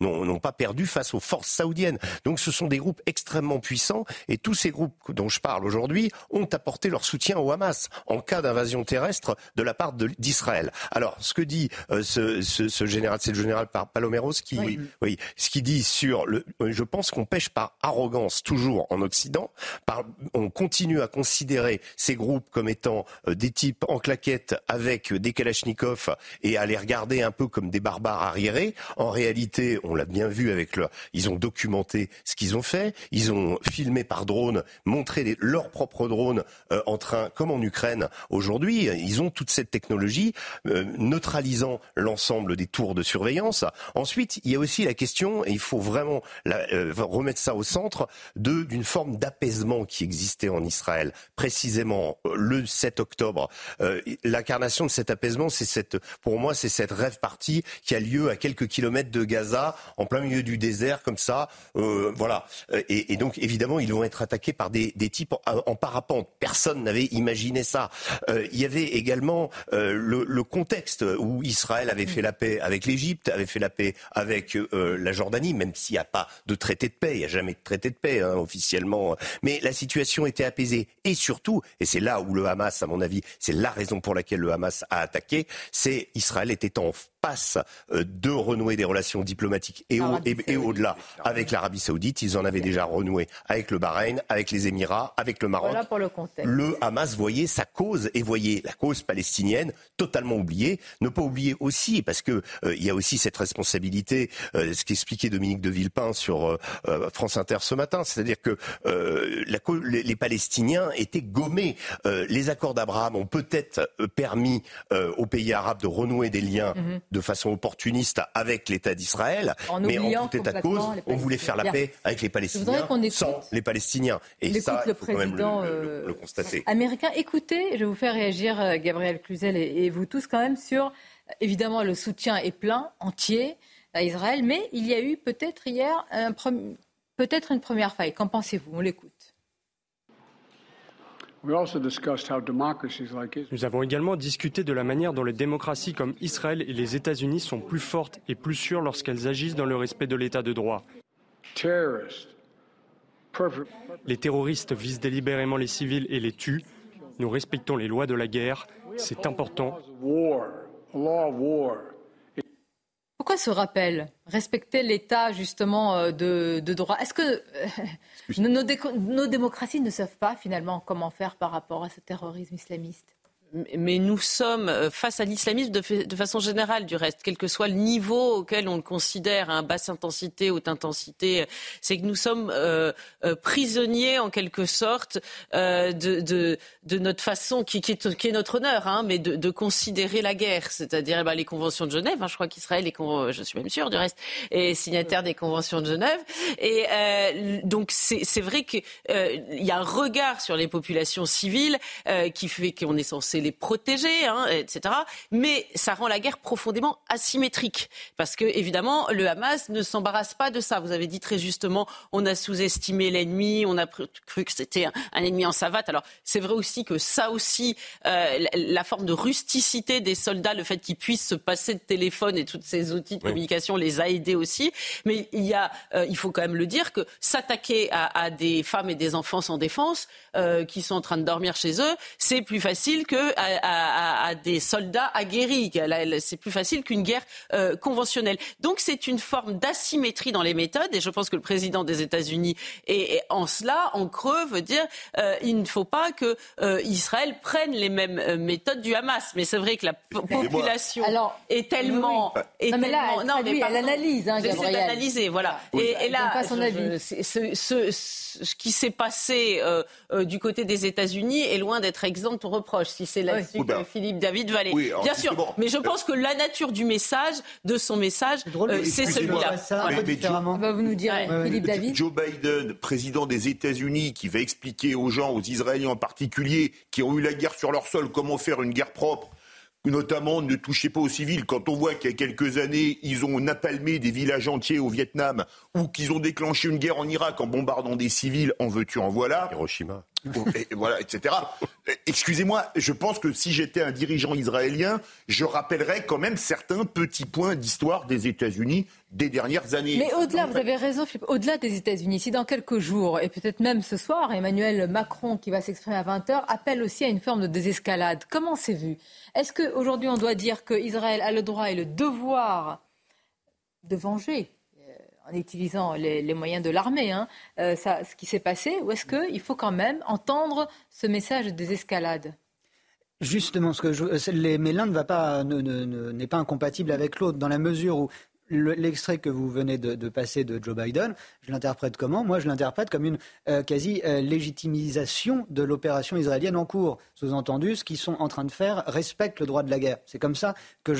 n'ont pas perdu face aux forces saoudiennes. Donc ce sont des groupes extrêmement puissants et tous ces groupes dont je parle aujourd'hui ont apporté leur soutien au Hamas en cas d'invasion terrestre de la part d'Israël. Alors ce que dit ce, ce, ce, général, c'est le général Paloméros qui, oui. oui, ce qui dit sur le je pense qu'on pêche par arrogance toujours en Occident. on continue à considérer ces groupes comme étant euh, des types en claquette avec des kalachnikovs et à les regarder un peu comme des barbares arriérés. En réalité, on l'a bien vu avec leur, ils ont documenté ce qu'ils ont fait. Ils ont filmé par drone, montré leurs propres drones euh, en train, comme en Ukraine aujourd'hui. Ils ont toute cette technologie euh, neutralisant l'ensemble des tours de surveillance. Ensuite, il y a aussi la question, et il faut vraiment euh, remettre ça au centre d'une forme d'apaisement qui existait en Israël. Précisément, euh, le 7 octobre, euh, l'incarnation de cet apaisement, c'est cette, pour moi, c'est cette rêve partie qui a lieu à quelques kilomètres de Gaza, en plein milieu du désert, comme ça. voilà. Et, donc, évidemment, ils vont être attaqués par des, types en, parapente. Personne n'avait imaginé ça. il y avait également le, le, contexte où Israël avait fait la paix avec l'Égypte, avait fait la paix avec la Jordanie, même s'il n'y a pas de traité de paix. Il n'y a jamais de traité de paix hein, officiellement. Mais la situation était apaisée. Et surtout, et c'est là où le Hamas, à mon avis, c'est la raison pour laquelle le Hamas a attaqué, c'est Israël était en euh, de renouer des relations diplomatiques et, au-delà avec l'Arabie saoudite. Ils en avaient déjà renoué avec le Bahreïn, avec les Émirats, avec le Maroc. le, Hamas voyait sa cause et voyait la cause palestinienne totalement oubliée. Ne pas oublier aussi, parce que euh, il y a aussi cette responsabilité, euh, ce qu'expliquait Dominique de Villepin sur France Inter ce matin, c'est-à-dire que les, Palestiniens étaient gommés. les accords d'Abraham ont peut-être permis aux pays arabes de renouer des liens. Mhm de façon opportuniste avec l'État d'Israël, mais en tout état de cause, on voulait faire la paix avec les Palestiniens sans les Palestiniens. Et ça, le président le, euh, constater. américain. Écoutez, je vais vous faire réagir, euh, Gabriel Cluzel et, vous tous quand même sur, évidemment, le soutien est plein, entier à Israël, mais il y a eu peut-être hier peut-être une première faille. Qu'en pensez-vous? On l'écoute. Nous avons également discuté de la manière dont les démocraties comme Israël et les États-Unis sont plus fortes et plus sûres lorsqu'elles agissent dans le respect de l'état de droit. Les terroristes visent délibérément les civils et les tuent. Nous respectons les lois de la guerre. C'est important. Pourquoi ce rappel Respecter l'état justement euh, de, droit. Est-ce que euh, nos démocraties ne savent pas finalement comment faire par rapport à ce terrorisme islamiste? Mais nous sommes euh, face à l'islamisme de, façon générale, du reste, quel que soit le niveau auquel on le considère, hein, basse intensité, haute intensité, c'est que nous sommes euh, euh, prisonniers en quelque sorte de, notre façon, qui, est, notre honneur, hein, mais de, considérer la guerre, c'est-à-dire bah, les conventions de Genève. Hein, je crois qu'Israël je suis même sûre du reste, est signataire des conventions de Genève. Et donc c'est vrai qu'il y a un regard sur les populations civiles qui fait qu'on est censé les protéger, hein, etc. Mais ça rend la guerre profondément asymétrique. Parce que, évidemment, le Hamas ne s'embarrasse pas de ça. Vous avez dit très justement, on a sous-estimé l'ennemi, on a cru que c'était un ennemi en savate. Alors, c'est vrai aussi que ça aussi, euh, la forme de rusticité des soldats, le fait qu'ils puissent se passer de téléphone et tous ces outils de communication les a aidés aussi. Mais il y a, euh, il faut quand même le dire, que s'attaquer à, des femmes et des enfants sans défense euh, qui sont en train de dormir chez eux, c'est plus facile que à, des soldats aguerris. C'est plus facile qu'une guerre conventionnelle. Donc c'est une forme d'asymétrie dans les méthodes, et je pense que le président des États-Unis est, en cela, en creux, veut dire il ne faut pas que Israël prenne les mêmes méthodes du Hamas. Mais c'est vrai que la population est tellement. non, mais là, elle, non, mais elle analyse, hein, analysé, voilà. et, là, ce, qui s'est passé euh, euh, du côté des États-Unis est loin d'être exempt de reproches, si c'est là-dessus que Philippe David va aller. Bien sûr, mais je pense que la nature du message, de son message, euh, c'est celui-là. Va vous nous dire, Philippe David. Joe Biden, président des États-Unis, qui va expliquer aux gens, aux Israéliens en particulier, qui ont eu la guerre sur leur sol, comment faire une guerre propre notamment ne touchez pas aux civils. Quand on voit qu'il y a quelques années, ils ont napalmé des villages entiers au Vietnam ou qu'ils ont déclenché une guerre en Irak en bombardant des civils, en veux-tu, en voilà. Hiroshima. Et voilà, etc. Excusez-moi, je pense que si j'étais un dirigeant israélien, je rappellerais quand même certains petits points d'histoire des États-Unis des dernières années. Mais au-delà, vous avez raison, Philippe, au-delà des États-Unis, si dans quelques jours, et peut-être même ce soir, Emmanuel Macron, qui va s'exprimer à 20h, appelle aussi à une forme de désescalade, comment c'est vu? Est-ce qu'aujourd'hui, on doit dire qu'Israël a le droit et le devoir de venger en utilisant les, moyens de l'armée, hein, euh, ce qui s'est passé, ou est-ce qu'il faut quand même entendre ce message des escalades? Justement, ce que je, mais l'un ne va pas, n'est pas incompatible avec l'autre dans la mesure où l'extrait que vous venez de, passer de Joe Biden, je l'interprète comment? Moi, je l'interprète comme une euh, quasi-légitimisation euh, de l'opération israélienne en cours. Sous-entendu, ce qu'ils sont en train de faire respecte le droit de la guerre. C'est comme ça que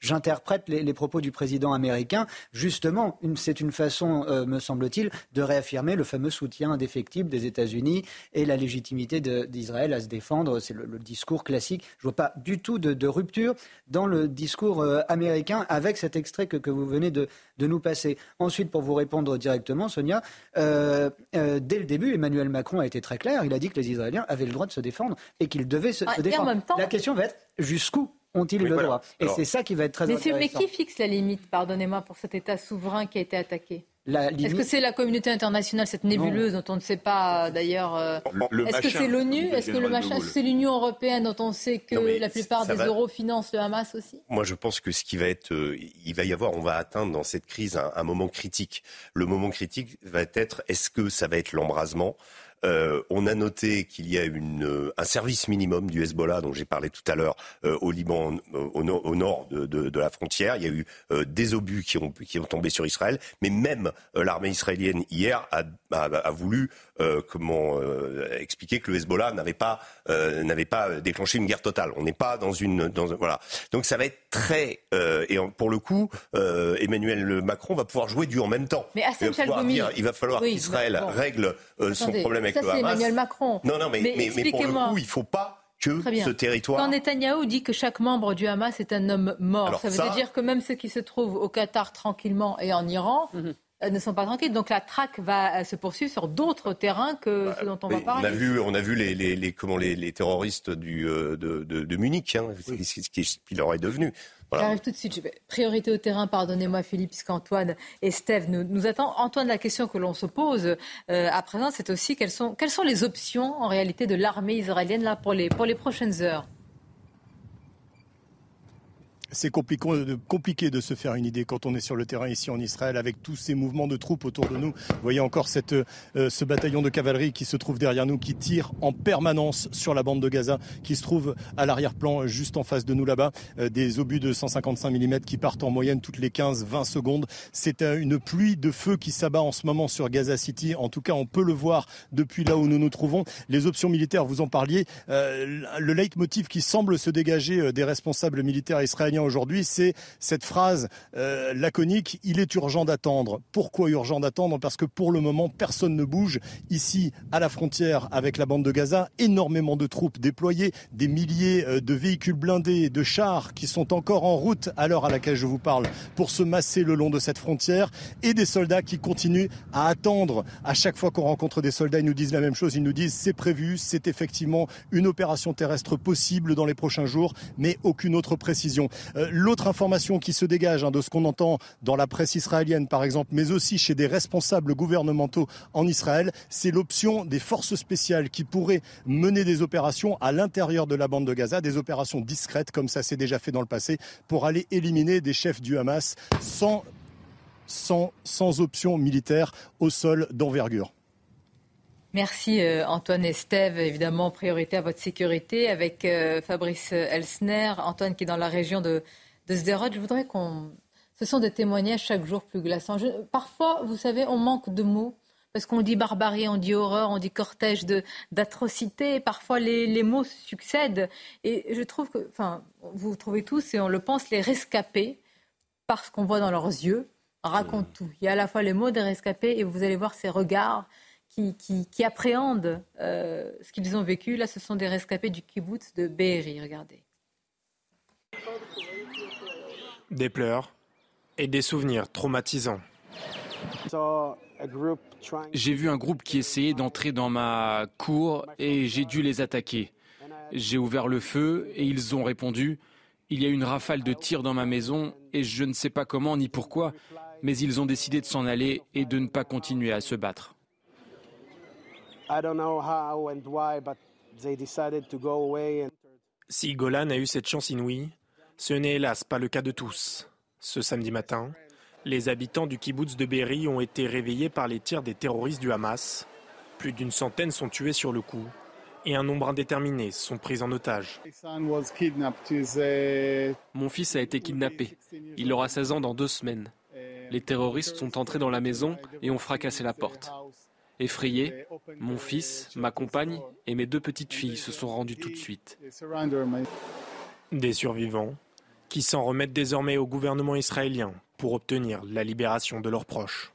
j'interprète les, propos du président américain. Justement, c'est une façon, euh, me semble-t-il, de réaffirmer le fameux soutien indéfectible des États-Unis et la légitimité d'Israël à se défendre. C'est le, discours classique. Je ne vois pas du tout de, rupture dans le discours américain cet extrait que, vous venez de, nous passer. Ensuite, pour vous répondre directement, Sonia, euh, euh, dès le début, Emmanuel Macron a été très clair. Il a dit que les Israéliens avaient le droit de se défendre et qu'ils devaient se, ah, défendre. La question va être jusqu'où ont-ils le droit? Et c'est ça qui va être très intéressant. Mais qui fixe la limite, pardonnez-moi, pour cet État souverain qui a été attaqué? Est-ce que c'est la communauté internationale, cette nébuleuse dont on ne sait pas d'ailleurs euh, Est-ce que c'est l'ONU Est-ce que le machin c'est l'Union européenne dont on sait que la plupart des euros financent le Hamas aussi? Moi, je pense que ce qui va être, euh, il va y avoir, on va atteindre dans cette crise un moment critique. Le moment critique va être, est-ce que ça va être l'embrasement? Euh, on a noté qu'il y a une, euh, un service minimum du Hezbollah, dont j'ai parlé tout à l'heure, euh, au Liban, au, nord de, la frontière. Il y a eu des obus qui ont, qui ont tombé sur Israël, mais même l'armée israélienne hier a, a, voulu comment expliquer que le Hezbollah n'avait pas n'avait pas déclenché une guerre totale. On n'est pas dans une dans voilà. Donc ça va être très et pour le coup, Emmanuel Macron va pouvoir jouer du en même temps. Mais il va, dire, il va falloir qu'Israël règle son problème avec ça, c'est Emmanuel Macron. Non, non, mais, mais, mais, pour le coup, il ne faut pas que ce territoire. Quand Netanyahou dit que chaque membre du Hamas est un homme mort, ça veut dire que même ceux qui se trouvent au Qatar tranquillement et en Iran. Mhm. Euh, ne sont pas tranquilles. Donc la traque va euh, se poursuivre sur d'autres terrains que bah, ceux dont on va parler. On a vu, on a vu les, les, les comment les, les, terroristes du, euh, de, de, de, Munich, hein, ce qu'il leur est devenu. J'arrive tout de suite. Je vais... Priorité au terrain, pardonnez-moi Philippe, puisqu'Antoine et Steve nous, nous attendent. Antoine, la question que l'on se pose euh, à présent, c'est aussi quelles sont, quelles sont les options en réalité de l'armée israélienne là, pour, les, pour les prochaines heures? C'est compliqué de se faire une idée quand on est sur le terrain ici en Israël avec tous ces mouvements de troupes autour de nous. Vous voyez encore cette, euh, ce bataillon de cavalerie qui se trouve derrière nous, qui tire en permanence sur la bande de Gaza, qui se trouve à l'arrière-plan juste en face de nous là-bas. Euh, des obus de 155 mm qui partent en moyenne toutes les 15-20 secondes. C'est euh, une pluie de feu qui s'abat en ce moment sur Gaza City. En tout cas, on peut le voir depuis là où nous nous trouvons. Les options militaires, vous en parliez. le leitmotiv qui semble se dégager des responsables militaires israéliens aujourd'hui, c'est cette phrase euh, laconique, il est urgent d'attendre. Pourquoi urgent d'attendre? Parce que pour le moment, personne ne bouge. Ici, à la frontière avec la bande de Gaza, énormément de troupes déployées, des milliers euh, de véhicules blindés, de chars qui sont encore en route à l'heure à laquelle je vous parle pour se masser le long de cette frontière et des soldats qui continuent à attendre. À chaque fois qu'on rencontre des soldats, ils nous disent la même chose. Ils nous disent c'est prévu, c'est effectivement une opération terrestre possible dans les prochains jours, mais aucune autre précision. Euh, l'autre information qui se dégage hein, de ce qu'on entend dans la presse israélienne, par exemple, mais aussi chez des responsables gouvernementaux en Israël, c'est l'option des forces spéciales qui pourraient mener des opérations à l'intérieur de la bande de Gaza, des opérations discrètes, comme ça s'est déjà fait dans le passé, pour aller éliminer des chefs du Hamas sans, option militaire au sol d'envergure. Merci euh, Antoine Estève. Évidemment, priorité à votre sécurité avec euh, Fabrice Elsner. Antoine qui est dans la région de, de Sderot. Je voudrais qu'on... Ce sont des témoignages chaque jour plus glaçants. Parfois, vous savez, on manque de mots. Parce qu'on dit barbarie, on dit horreur, on dit cortège d'atrocités. Parfois, les, les, mots se succèdent. Et je trouve que, enfin, vous trouvez tous, et on le pense, les rescapés, parce qu'on voit dans leurs yeux, racontent tout. Il y a à la fois les mots des rescapés et vous allez voir ces regards qui, appréhendent euh, ce qu'ils ont vécu. Là, ce sont des rescapés du kibbutz de Be'eri. Regardez. Des pleurs et des souvenirs traumatisants. J'ai vu un groupe qui essayait d'entrer dans ma cour et j'ai dû les attaquer. J'ai ouvert le feu et ils ont répondu. Il y a une rafale de tirs dans ma maison et je ne sais pas comment ni pourquoi, mais ils ont décidé de s'en aller et de ne pas continuer à se battre. Si Golan a eu cette chance inouïe, ce n'est hélas pas le cas de tous. Ce samedi matin, les habitants du kibbutz de Berry ont été réveillés par les tirs des terroristes du Hamas. Plus d'une centaine sont tués sur le coup et un nombre indéterminé sont pris en otage. Mon fils a été kidnappé. Il aura 16 ans dans deux semaines. Les terroristes sont entrés dans la maison et ont fracassé la porte. Effrayé, mon fils, ma compagne et mes deux petites filles se sont rendus tout de suite. Des survivants qui s'en remettent désormais au gouvernement israélien pour obtenir la libération de leurs proches.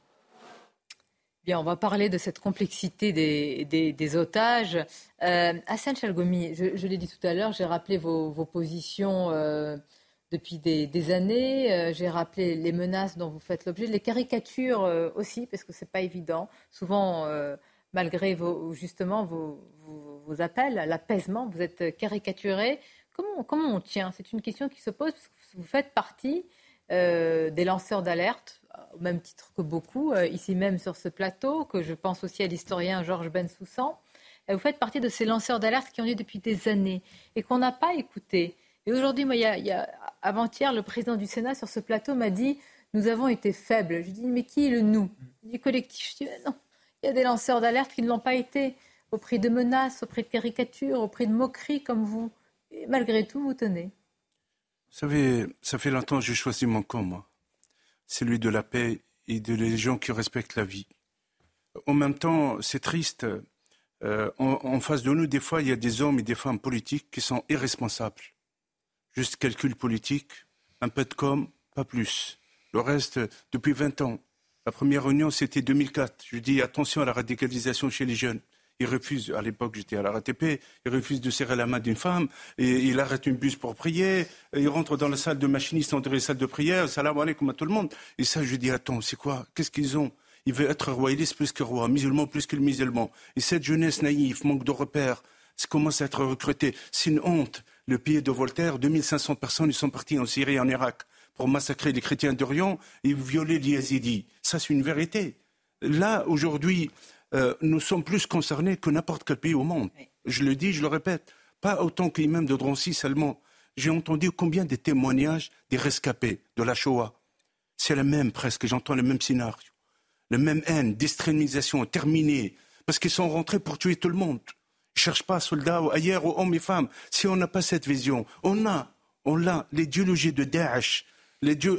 Bien, on va parler de cette complexité des, otages. Euh, Hassan Chalgomi, je, l'ai dit tout à l'heure, j'ai rappelé vos, positions euh, depuis des, années. Euh, j'ai rappelé les menaces dont vous faites l'objet, les caricatures euh, aussi, parce que ce n'est pas évident. Souvent, euh, malgré vos, justement vos, appels à l'apaisement, vous êtes caricaturé. Comment, comment on tient? C'est une question qui se pose, parce que vous faites partie des lanceurs d'alerte, au même titre que beaucoup, ici même sur ce plateau, que je pense aussi à l'historien Georges Bensoussan. Vous faites partie de ces lanceurs d'alerte qui ont eu depuis des années et qu'on n'a pas écouté. Et aujourd'hui, moi, il y a, avant-hier, le président du Sénat sur ce plateau m'a dit Nous avons été faibles. Je dis Mais qui est le nous? Du collectif. Je dis Non, il y a des lanceurs d'alerte qui ne l'ont pas été, au prix de menaces, au prix de caricatures, au prix de moqueries comme vous. Et malgré tout, vous tenez. Vous savez, ça fait longtemps que j'ai choisi mon camp, moi. Celui de la paix et de les gens qui respectent la vie. En même temps, c'est triste. Euh, en face de nous, des fois, il y a des hommes et des femmes politiques qui sont irresponsables juste calcul politique, un peu de com, pas plus. Le reste, depuis 20 ans. La première réunion, c'était 2004. Je dis attention à la radicalisation chez les jeunes. Ils refusent, à l'époque j'étais à la RATP, ils refusent de serrer la main d'une femme, et il arrête une bus pour prier, et il rentre dans la salle de machiniste, dans la salle de prière, salam alaikum à tout le monde. Et ça, je dis, attends, c'est quoi? Qu'est-ce qu'ils ont? Ils veulent être royalistes plus que roi, musulmans plus que le musulman. Et cette jeunesse naïve, manque de repères, commence à être recruté. C'est une honte le pied de Voltaire, 2500 personnes sont parties en Syrie et en Irak pour massacrer les chrétiens d'Orient et violer les Yazidis. Ça, c'est une vérité. Là, aujourd'hui, euh, nous sommes plus concernés que n'importe quel pays au monde. Je le dis, je le répète, pas autant que même de Drancy seulement. J'ai entendu combien de témoignages des rescapés de la Shoah. C'est le même presque, j'entends le même scénario. Le même haine, d'extrémisation terminée, parce qu'ils sont rentrés pour tuer tout le monde cherche pas soldats ou ailleurs, ou hommes et femmes. Si on n'a pas cette vision, on a, on l'idéologie de Daesh,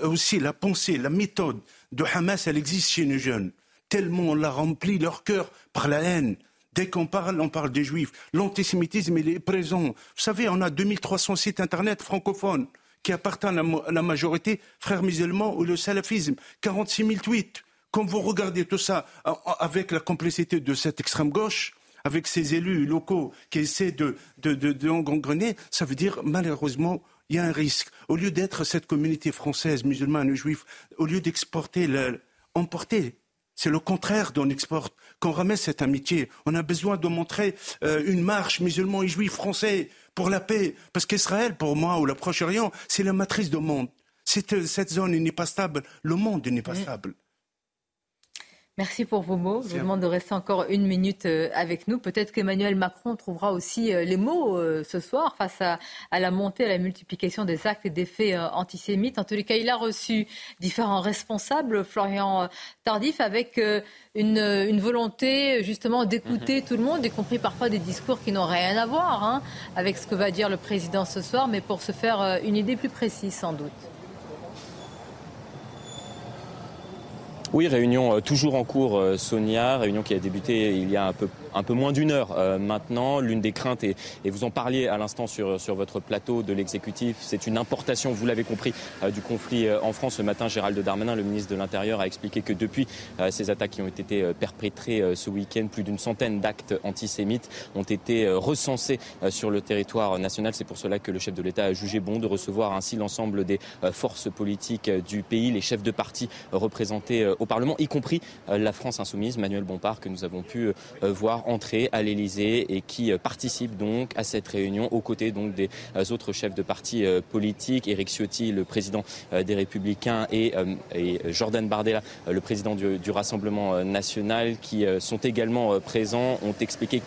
aussi la pensée, la méthode de Hamas, elle existe chez nos jeunes. Tellement on l'a rempli leur cœur par la haine. Dès qu'on parle, on parle des juifs. L'antisémitisme, est présent. Vous savez, on a 2300 sites internet francophones qui appartient à la majorité, frères musulmans ou le salafisme. 46 000 tweets. Quand vous regardez tout ça avec la complicité de cette extrême gauche, avec ces élus locaux qui essaient de, de, de, ça veut dire malheureusement il y a un risque. Au lieu d'être cette communauté française, musulmane ou juive, au lieu d'exporter, emporter, c'est le contraire d'on exporte, qu'on remet cette amitié. On a besoin de montrer euh, une marche musulman et juif français pour la paix. Parce qu'Israël, pour moi, ou le Proche-Orient, c'est la matrice du monde. Cette, cette zone n'est pas stable, le monde n'est pas stable. Merci pour vos mots. Je vous demande de rester encore une minute euh, avec nous. Peut-être qu'Emmanuel Macron trouvera aussi euh, les mots euh, ce soir face à, la montée, à la multiplication des actes et des faits antisémites. En tous les cas, il a reçu différents responsables, Florian Tardif, avec une, volonté justement d'écouter mhm. tout le monde, y compris parfois des discours qui n'ont rien à voir hein, avec ce que va dire le président ce soir, mais pour se faire une idée plus précise sans doute. Oui, réunion euh, toujours en cours, euh, Sonia, réunion qui a débuté il y a un peu un peu moins d'une heure euh, maintenant. L'une des craintes, et, et, vous en parliez à l'instant sur, sur votre plateau de l'exécutif, c'est une importation, vous l'avez compris, euh, du conflit euh, en France. Ce matin, Gérald Darmanin, le ministre de l'Intérieur, a expliqué que depuis ces attaques qui ont été perpétrées ce week-end, plus d'une centaine d'actes antisémites ont été recensés sur le territoire national. C'est pour cela que le chef de l'État a jugé bon de recevoir ainsi l'ensemble des forces politiques du pays, les chefs de parti représentés au Parlement, y compris la France insoumise, Manuel Bompard, que nous avons pu voir entrer à l'Elysée et qui euh, participe donc à cette réunion aux côtés donc des euh, autres chefs de partis euh, politiques, Éric Ciotti, le président des Républicains et, Jordan Bardella, le président du, Rassemblement national, qui sont également présents, ont expliqué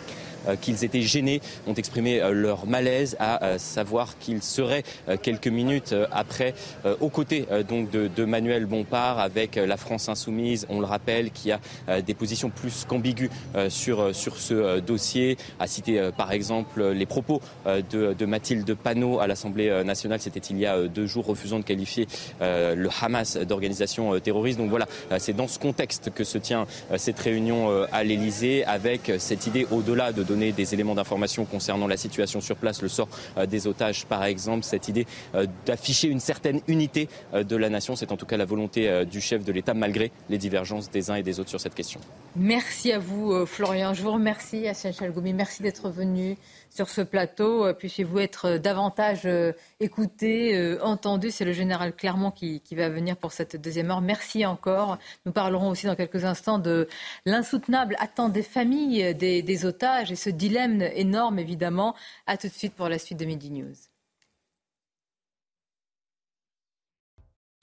qu'ils étaient gênés, ont exprimé euh, leur malaise à euh, savoir qu'ils seraient quelques minutes après aux côtés donc de, Manuel Bompard avec la France insoumise, on le rappelle, qui a des positions plus qu'ambiguës sur, sur ce dossier, a cité par exemple les propos de, Mathilde Panot à l'Assemblée nationale, c'était il y a deux jours, refusant de qualifier le Hamas d'organisation terroriste. Donc voilà, c'est dans ce contexte que se tient cette réunion à l'Elysée avec cette idée au-delà de donner des éléments d'information concernant la situation sur place, le sort euh, des otages par exemple, cette idée euh, d'afficher une certaine unité euh, de la nation. C'est en tout cas la volonté du chef de l'État malgré les divergences des uns et des autres sur cette question. Merci à vous Florian. Je vous remercie Hassan Chalgoumi. Merci d'être venu sur ce plateau. Puissiez-vous être davantage écouté, entendu. C'est le général Clermont qui, qui, va venir pour cette deuxième heure. Merci encore. Nous parlerons aussi dans quelques instants de l'insoutenable attente des familles des, des otages et ce dilemme énorme, évidemment. À tout de suite pour la suite de Midi News.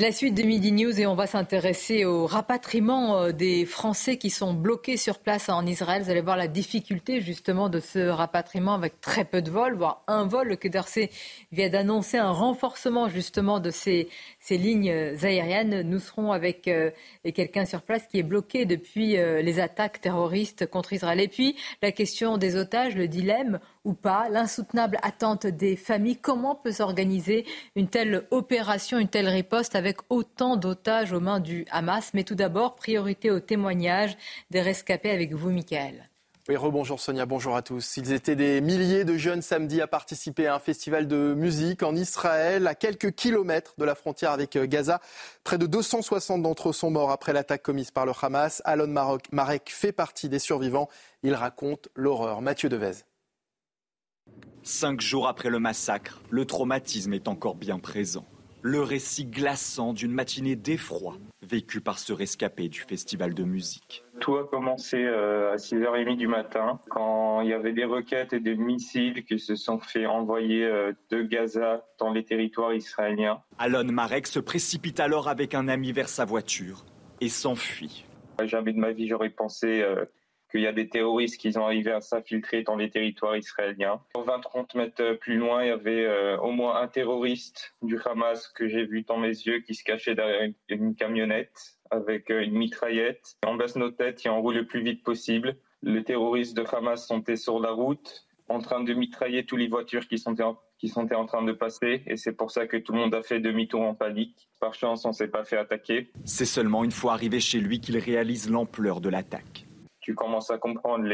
La suite de Midi News et on va s'intéresser au rapatriement euh, des Français qui sont bloqués sur place en Israël. Vous allez voir la difficulté justement de ce rapatriement avec très peu de vols, voire un vol. Le Quai d'Orsay vient d'annoncer un renforcement justement de ces, lignes aériennes. Nous serons avec euh, quelqu'un sur place qui est bloqué depuis euh, les attaques terroristes contre Israël. Et puis la question des otages, le dilemme ou pas, l'insoutenable attente des familles. Comment peut s'organiser une telle opération, une telle riposte avec autant d'otages aux mains du Hamas? Mais tout d'abord, priorité au témoignage des rescapés avec vous, Michael. Oui, rebonjour Sonia, bonjour à tous. Ils étaient des milliers de jeunes samedi à participer à un festival de musique en Israël, à quelques kilomètres de la frontière avec euh, Gaza. Près de 260 d'entre eux sont morts après l'attaque commise par le Hamas. Alon Marek fait partie des survivants. Il raconte l'horreur. Mathieu Devez. Cinq jours après le massacre, le traumatisme est encore bien présent. Le récit glaçant d'une matinée d'effroi vécue par ce rescapé du festival de musique. Tout a commencé euh, à 6h30 du matin, quand il y avait des roquettes et des missiles qui se sont fait envoyer euh, de Gaza dans les territoires israéliens. Alon Marek se précipite alors avec un ami vers sa voiture et s'enfuit. Jamais de ma vie j'aurais pensé euh, qu'il y a des terroristes qui ont arrivé à s'infiltrer dans les territoires israéliens. 20-30 mètres plus loin, il y avait euh, au moins un terroriste du Hamas que j'ai vu dans mes yeux qui se cachait derrière une, camionnette avec euh, une mitraillette. On baisse nos têtes et on roule le plus vite possible. Les terroristes de Hamas sont sur la route en train de mitrailler toutes les voitures qui sont en, qui sont en train de passer et c'est pour ça que tout le monde a fait demi-tour en panique. Par chance, on s'est pas fait attaquer. C'est seulement une fois arrivé chez lui qu'il réalise l'ampleur de l'attaque tu commences à comprendre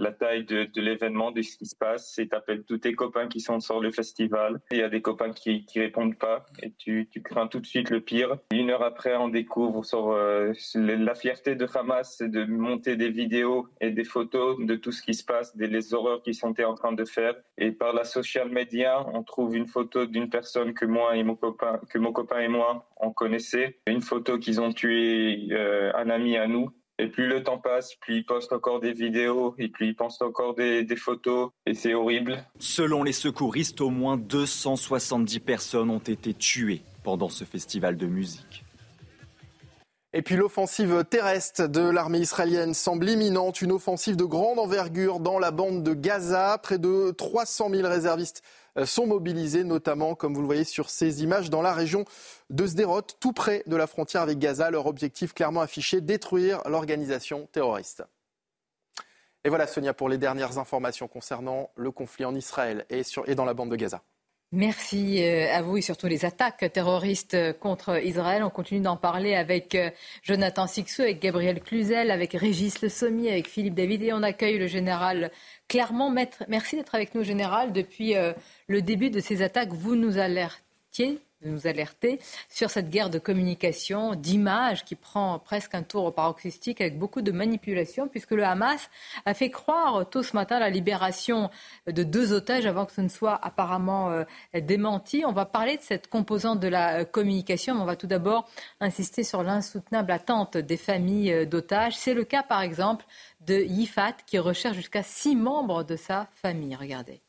la taille de, l'événement, de ce qui se passe, et t'appelles tous tes copains qui sont sur le festival. Il y a des copains qui, qui répondent pas, et tu, tu crains tout de suite le pire. Une heure après, on découvre sur euh, la fierté de Hamas, c'est de monter des vidéos et des photos de tout ce qui se passe, des les horreurs qu'ils sont en train de faire. Et par la social media, on trouve une photo d'une personne que moi et mon copain, que mon copain et moi on connaissait, une photo qu'ils ont tué euh, un ami à nous et plus le temps passe, plus ils postent encore des vidéos, et plus ils postent encore des, photos, et c'est horrible. Selon les secouristes, au moins 270 personnes ont été tuées pendant ce festival de musique. Et puis l'offensive terrestre de l'armée israélienne semble imminente, une offensive de grande envergure dans la bande de Gaza. Près de 300 000 réservistes sont mobilisés, notamment, comme vous le voyez sur ces images, dans la région de Sderot, tout près de la frontière avec Gaza. Leur objectif clairement affiché, détruire l'organisation terroriste. Et voilà Sonia pour les dernières informations concernant le conflit en Israël et, et dans la bande de Gaza. Merci euh, à vous et surtout les attaques terroristes contre Israël. On continue d'en parler avec euh, Jonathan Sixou, avec Gabriel Cluzel, avec Régis Le Sommier, avec Philippe David et on accueille le général Clermont. Merci d'être avec nous, général. Depuis euh, le début de ces attaques, vous nous alertiez de nous alerter sur cette guerre de communication, d'image qui prend presque un tour paroxystique avec beaucoup de manipulation, puisque le Hamas a fait croire tôt ce matin la libération de deux otages avant que ce ne soit apparemment euh, démenti. On va parler de cette composante de la euh, communication, mais on va tout d'abord insister sur l'insoutenable attente des familles euh, d'otages. C'est le cas, par exemple, de Yifat, qui recherche jusqu'à six membres de sa famille. Regardez.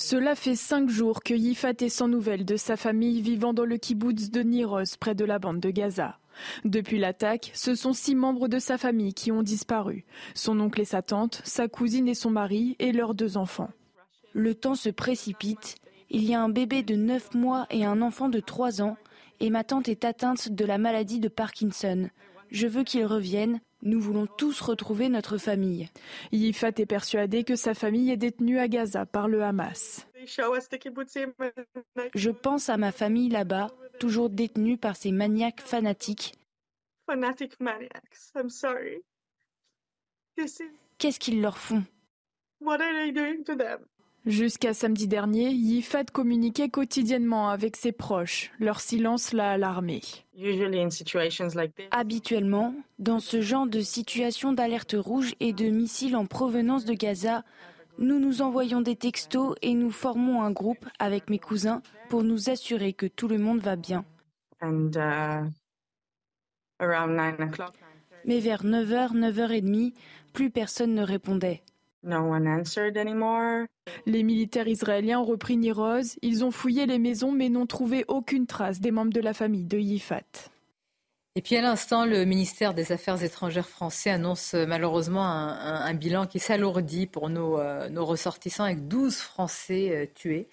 Cela fait cinq jours que Yifat est sans nouvelles de sa famille vivant dans le kibbutz de Niroz, près de la bande de Gaza. Depuis l'attaque, ce sont six membres de sa famille qui ont disparu. Son oncle et sa tante, sa cousine et son mari et leurs deux enfants. Le temps se précipite. Il y a un bébé de neuf mois et un enfant de trois ans. Et ma tante est atteinte de la maladie de Parkinson. Je veux qu'ils reviennent. Nous voulons tous retrouver notre famille. Yifat est persuadé que sa famille est détenue à Gaza par le Hamas. Je pense à ma famille là-bas, toujours détenue par ces maniaques fanatiques. Qu'est-ce qu'ils leur font? Jusqu'à samedi dernier, Yifat communiquait quotidiennement avec ses proches. Leur silence l'a alarmé. Habituellement, dans ce genre de situation d'alerte rouge et de missiles en provenance de Gaza, nous nous envoyons des textos et nous formons un groupe avec mes cousins pour nous assurer que tout le monde va bien. Uh, Mais vers 9h, 9h30, plus personne ne répondait. Les militaires israéliens ont repris Niroz. Ils ont fouillé les maisons mais n'ont trouvé aucune trace des membres de la famille de Yifat. Et puis à l'instant, le ministère des Affaires étrangères français annonce euh, malheureusement un, bilan qui s'alourdit pour nos, euh, nos, ressortissants avec 12 Français euh, tués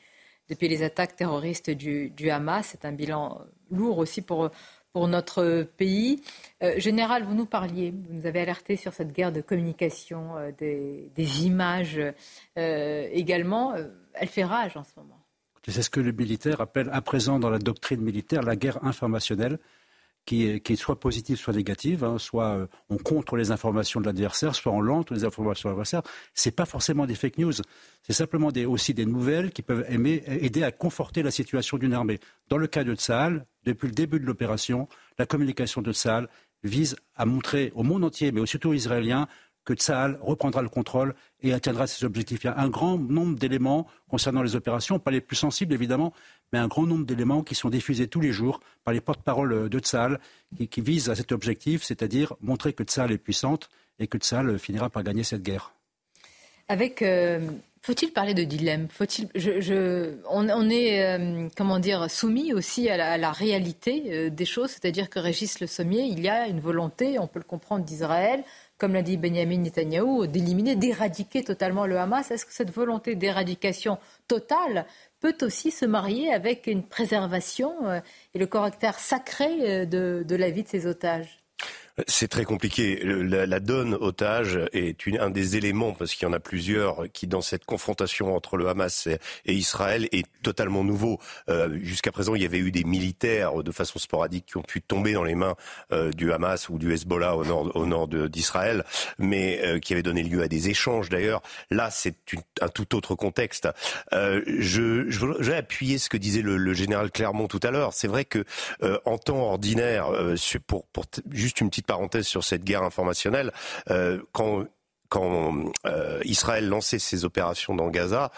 depuis les attaques terroristes du, du Hamas. C'est un bilan lourd aussi pour, pour notre pays. Euh, général, vous nous parliez, vous nous avez alerté sur cette guerre de communication, euh, des, images euh, également. elle fait rage en ce moment. C'est ce que le militaire appelle à présent dans la doctrine militaire la guerre informationnelle? Qui est, soit positive, soit négative, hein, soit euh, on contre les informations de l'adversaire, soit on lente les informations de l'adversaire. C'est pas forcément des fake news, c'est simplement des, aussi des nouvelles qui peuvent aider à conforter la situation d'une armée. Dans le cas de Tsahal, depuis le début de l'opération, la communication de Tsahal vise à montrer au monde entier, mais surtout aux Israéliens, que Tsahal reprendra le contrôle et atteindra ses objectifs. Il y a un grand nombre d'éléments concernant les opérations, pas les plus sensibles évidemment, mais un grand nombre d'éléments qui sont diffusés tous les jours par les porte-paroles de Tsahal qui, visent à cet objectif, c'est-à-dire montrer que Tsahal est puissante et que Tsahal finira par gagner cette guerre. Avec euh, faut-il parler de dilemme? Faut-il on, est euh, comment dire soumis aussi à la, réalité euh, des choses, c'est-à-dire que Régis Le Sommier, il y a une volonté, on peut le comprendre, d'Israël comme l'a dit Benjamin Netanyahou, d'éliminer, d'éradiquer totalement le Hamas. Est-ce que cette volonté d'éradication totale peut aussi se marier avec une préservation euh, et le caractère sacré euh, de, la vie de ces otages? C'est très compliqué. La, donne otage est un des éléments, parce qu'il y en a plusieurs, qui dans cette confrontation entre le Hamas et, Israël est totalement nouveau. Euh, jusqu'à présent, il y avait eu des militaires de façon sporadique qui ont pu tomber dans les mains euh, du Hamas ou du Hezbollah au nord, au nord d'Israël, mais euh, qui avaient donné lieu à des échanges d'ailleurs. Là, c'est un tout autre contexte. je, je voudrais appuyer ce que disait le, le général Clermont tout à l'heure. C'est vrai que en temps ordinaire, pour, pour juste une petite parenthèse sur cette guerre informationnelle. Euh, quand quand euh, Israël lançait ses opérations dans Gaza,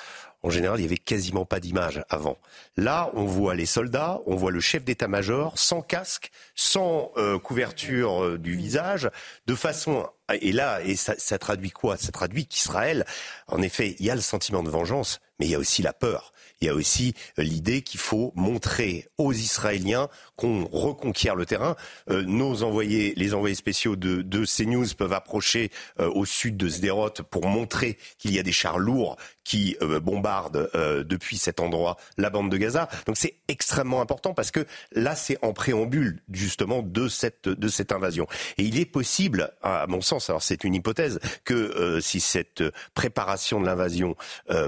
en général, il n'y avait quasiment pas d'images avant. Là, on voit les soldats, on voit le chef d'état-major sans casque, sans euh, couverture du visage, de façon et là, et ça, ça traduit quoi? Ça traduit qu'Israël, en effet, il y a le sentiment de vengeance, mais il y a aussi la peur il y a aussi euh, l'idée qu'il faut montrer aux Israéliens qu'on reconquiert le terrain. Euh, nos envoyés, les envoyés spéciaux de, CNews peuvent approcher euh, au sud de Sderot pour montrer qu'il y a des chars lourds qui bombardent depuis cet endroit la bande de Gaza. Donc c'est extrêmement important parce que là c'est en préambule justement de cette de cette invasion. Et il est possible, à mon sens, alors c'est une hypothèse, que si cette préparation de l'invasion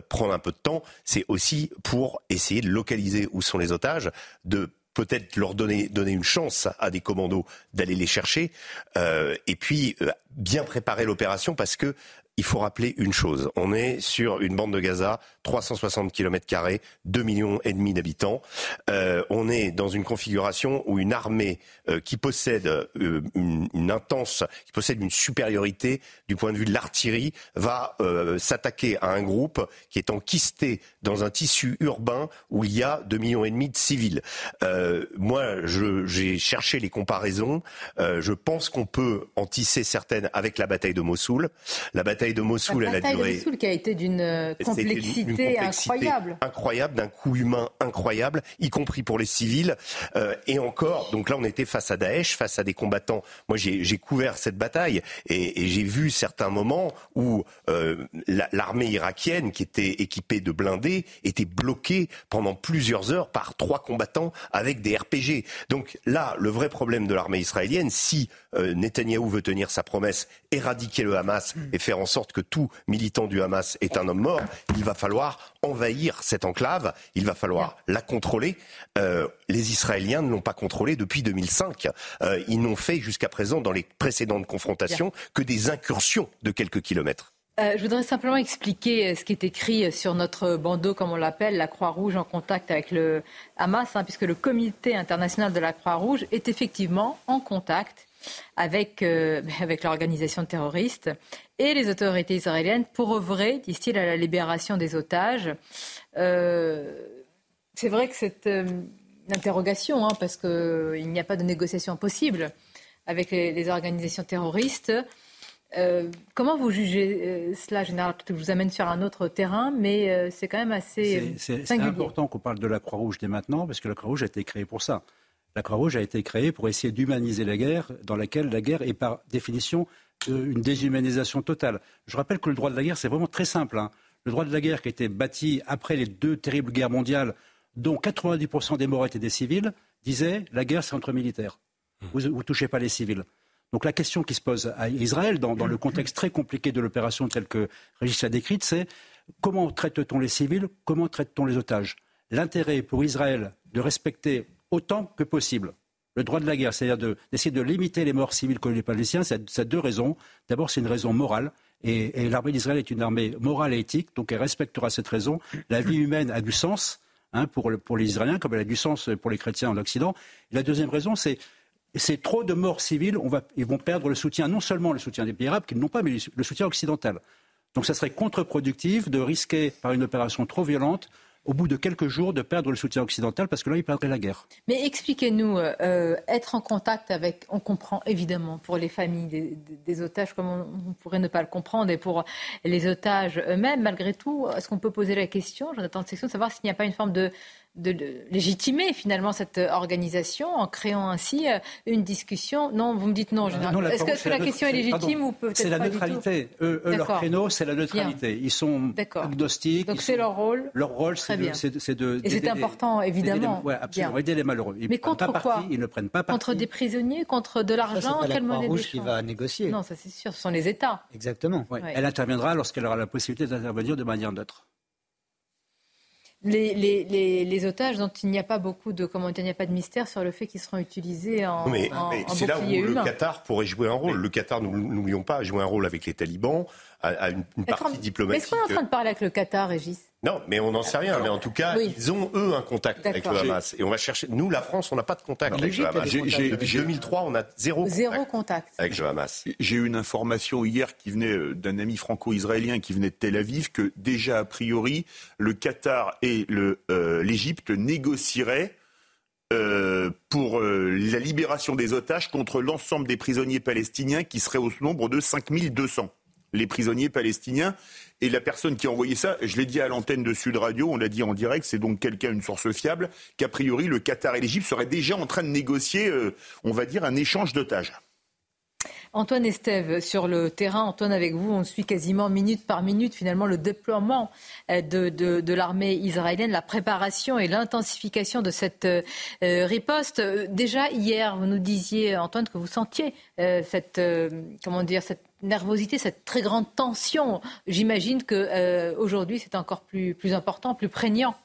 prend un peu de temps, c'est aussi pour essayer de localiser où sont les otages, de peut-être leur donner, donner une chance à des commandos d'aller les chercher, euh, et puis euh, bien préparer l'opération parce que il faut rappeler une chose. On est sur une bande de Gaza, 360 km 2 millions et demi d'habitants. Euh, on est dans une configuration où une armée euh, qui possède euh, une, intense, qui possède une supériorité du point de vue de l'artillerie, va s'attaquer à un groupe qui est enquisté dans un tissu urbain où il y a 2 millions et demi de civils. moi, j'ai cherché les comparaisons. je pense qu'on peut en tisser certaines avec la bataille de Mossoul. La bataille de Mossoul, la elle a duré. de Mossoul qui a été d'une euh, complexité, incroyable. Incroyable, d'un coût humain incroyable, y compris pour les civils. Euh, et encore, donc là, on était face à Daesh, face à des combattants. Moi, j'ai couvert cette bataille et, et j'ai vu certains moments où euh, l'armée irakienne, qui était équipée de blindés, était bloquée pendant plusieurs heures par trois combattants avec des RPG. Donc là, le vrai problème de l'armée israélienne, si euh, Netanyahou veut tenir sa promesse, éradiquer le Hamas et faire en sorte que tout militant du Hamas est un homme mort, il va falloir envahir cette enclave, il va falloir la contrôler. Euh, les Israéliens ne l'ont pas contrôlée depuis 2005. Euh, ils n'ont fait jusqu'à présent, dans les précédentes confrontations, que des incursions de quelques kilomètres. Euh, je voudrais simplement expliquer ce qui est écrit sur notre bandeau, comme on l'appelle, la Croix-Rouge en contact avec le Hamas, hein, puisque le Comité international de la Croix-Rouge est effectivement en contact avec, euh, avec l'organisation terroriste et les autorités israéliennes pour œuvrer, disent-ils, à la libération des otages. Euh, c'est vrai que c'est euh, une interrogation, hein, parce qu'il n'y a pas de négociation possible avec les, organisations terroristes. comment vous jugez cela, Général Je vous amène sur un autre terrain, mais c'est quand même assez. C'est important qu'on parle de la Croix-Rouge dès maintenant, parce que la Croix-Rouge a été créée pour ça. La Croix-Rouge a été créée pour essayer d'humaniser la guerre, dans laquelle la guerre est par définition euh, une déshumanisation totale. Je rappelle que le droit de la guerre, c'est vraiment très simple. Hein. Le droit de la guerre qui a été bâti après les deux terribles guerres mondiales, dont 90% des morts étaient des civils, disait la guerre, c'est entre militaires. Mmh. Vous ne touchez pas les civils. Donc la question qui se pose à Israël, dans, le contexte très compliqué de l'opération telle que Régis l'a décrite, c'est comment traite-t-on les civils, comment traite-t-on les otages? L'intérêt pour Israël de respecter autant que possible. Le droit de la guerre, c'est-à-dire d'essayer de, limiter les morts civiles contre les Palestiniens, ça a deux raisons. D'abord, c'est une raison morale. Et, l'armée d'Israël est une armée morale et éthique, donc elle respectera cette raison. La vie humaine a du sens hein, pour, les Israéliens, comme elle a du sens pour les chrétiens en Occident. la deuxième raison, c'est c'est trop de morts civiles, ils vont perdre le soutien, non seulement le soutien des pays arabes, qu'ils n'ont pas, mais le soutien occidental. Donc ça serait contre-productif de risquer, par une opération trop violente, au bout de quelques jours, de perdre le soutien occidental parce que là, il perdrait la guerre. Mais expliquez-nous, euh, être en contact avec, on comprend évidemment pour les familles des, otages, comme on, pourrait ne pas le comprendre, et pour les otages eux-mêmes, malgré tout, est-ce qu'on peut poser la question, j'en attends de section, de savoir s'il n'y a pas une forme de, de, légitimer finalement cette organisation en créant ainsi euh, une discussion. Non, vous me dites non. Est-ce que, la, question est légitime ou peut-être C'est la neutralité. Eux, leur créneau, c'est la neutralité. Ils sont agnostiques. Donc c'est leur rôle. Leur rôle, c'est de, Et c'est important, évidemment. Oui, absolument. Aider les malheureux. Ils Mais contre quoi Ils ne prennent pas parti. Contre des prisonniers, contre de l'argent. Quelle monnaie rouge qui va négocier. Non, ça c'est sûr. Ce sont les États. Exactement. Elle interviendra lorsqu'elle aura la possibilité d'intervenir de manière neutre les, otages dont il n'y a pas beaucoup de comment il n'y a pas de mystère sur le fait qu'ils seront utilisés en, mais, mais c'est là où le Qatar pourrait jouer un rôle. Le Qatar, n'oublions pas, a joué un rôle avec les talibans, à, une, partie diplomatique. Est-ce qu'on est en train de parler avec le Qatar, Régis? Non, mais on n'en sait rien. Mais en tout cas, ils ont, eux, un contact avec le Hamas. Et on va chercher. Nous, la France, on n'a pas de contact avec le Hamas. Depuis 2003, on a zéro, zéro contact, avec le Hamas. J'ai eu une information hier qui venait euh, d'un ami franco-israélien qui venait de Tel Aviv que déjà, a priori, le Qatar et euh, l'Égypte négocieraient euh, pour la libération des otages contre l'ensemble des prisonniers palestiniens qui seraient au nombre de 5200 les prisonniers palestiniens. Et la personne qui a envoyé ça, je l'ai dit à l'antenne de Sud Radio, on l'a dit en direct, c'est donc quelqu'un, une source fiable, qu'a priori le Qatar et l'Égypte seraient déjà en train de négocier, euh, on va dire, un échange d'otages. Antoine Estève, sur le terrain, Antoine, avec vous, on suit quasiment minute par minute finalement le déploiement euh, de, l'armée israélienne, la préparation et l'intensification de cette euh, riposte. Déjà hier, vous nous disiez, Antoine, que vous sentiez cette, comment dire, cette nervosité, cette très grande tension. J'imagine que euh, aujourd'hui c'est encore plus important, plus prégnant.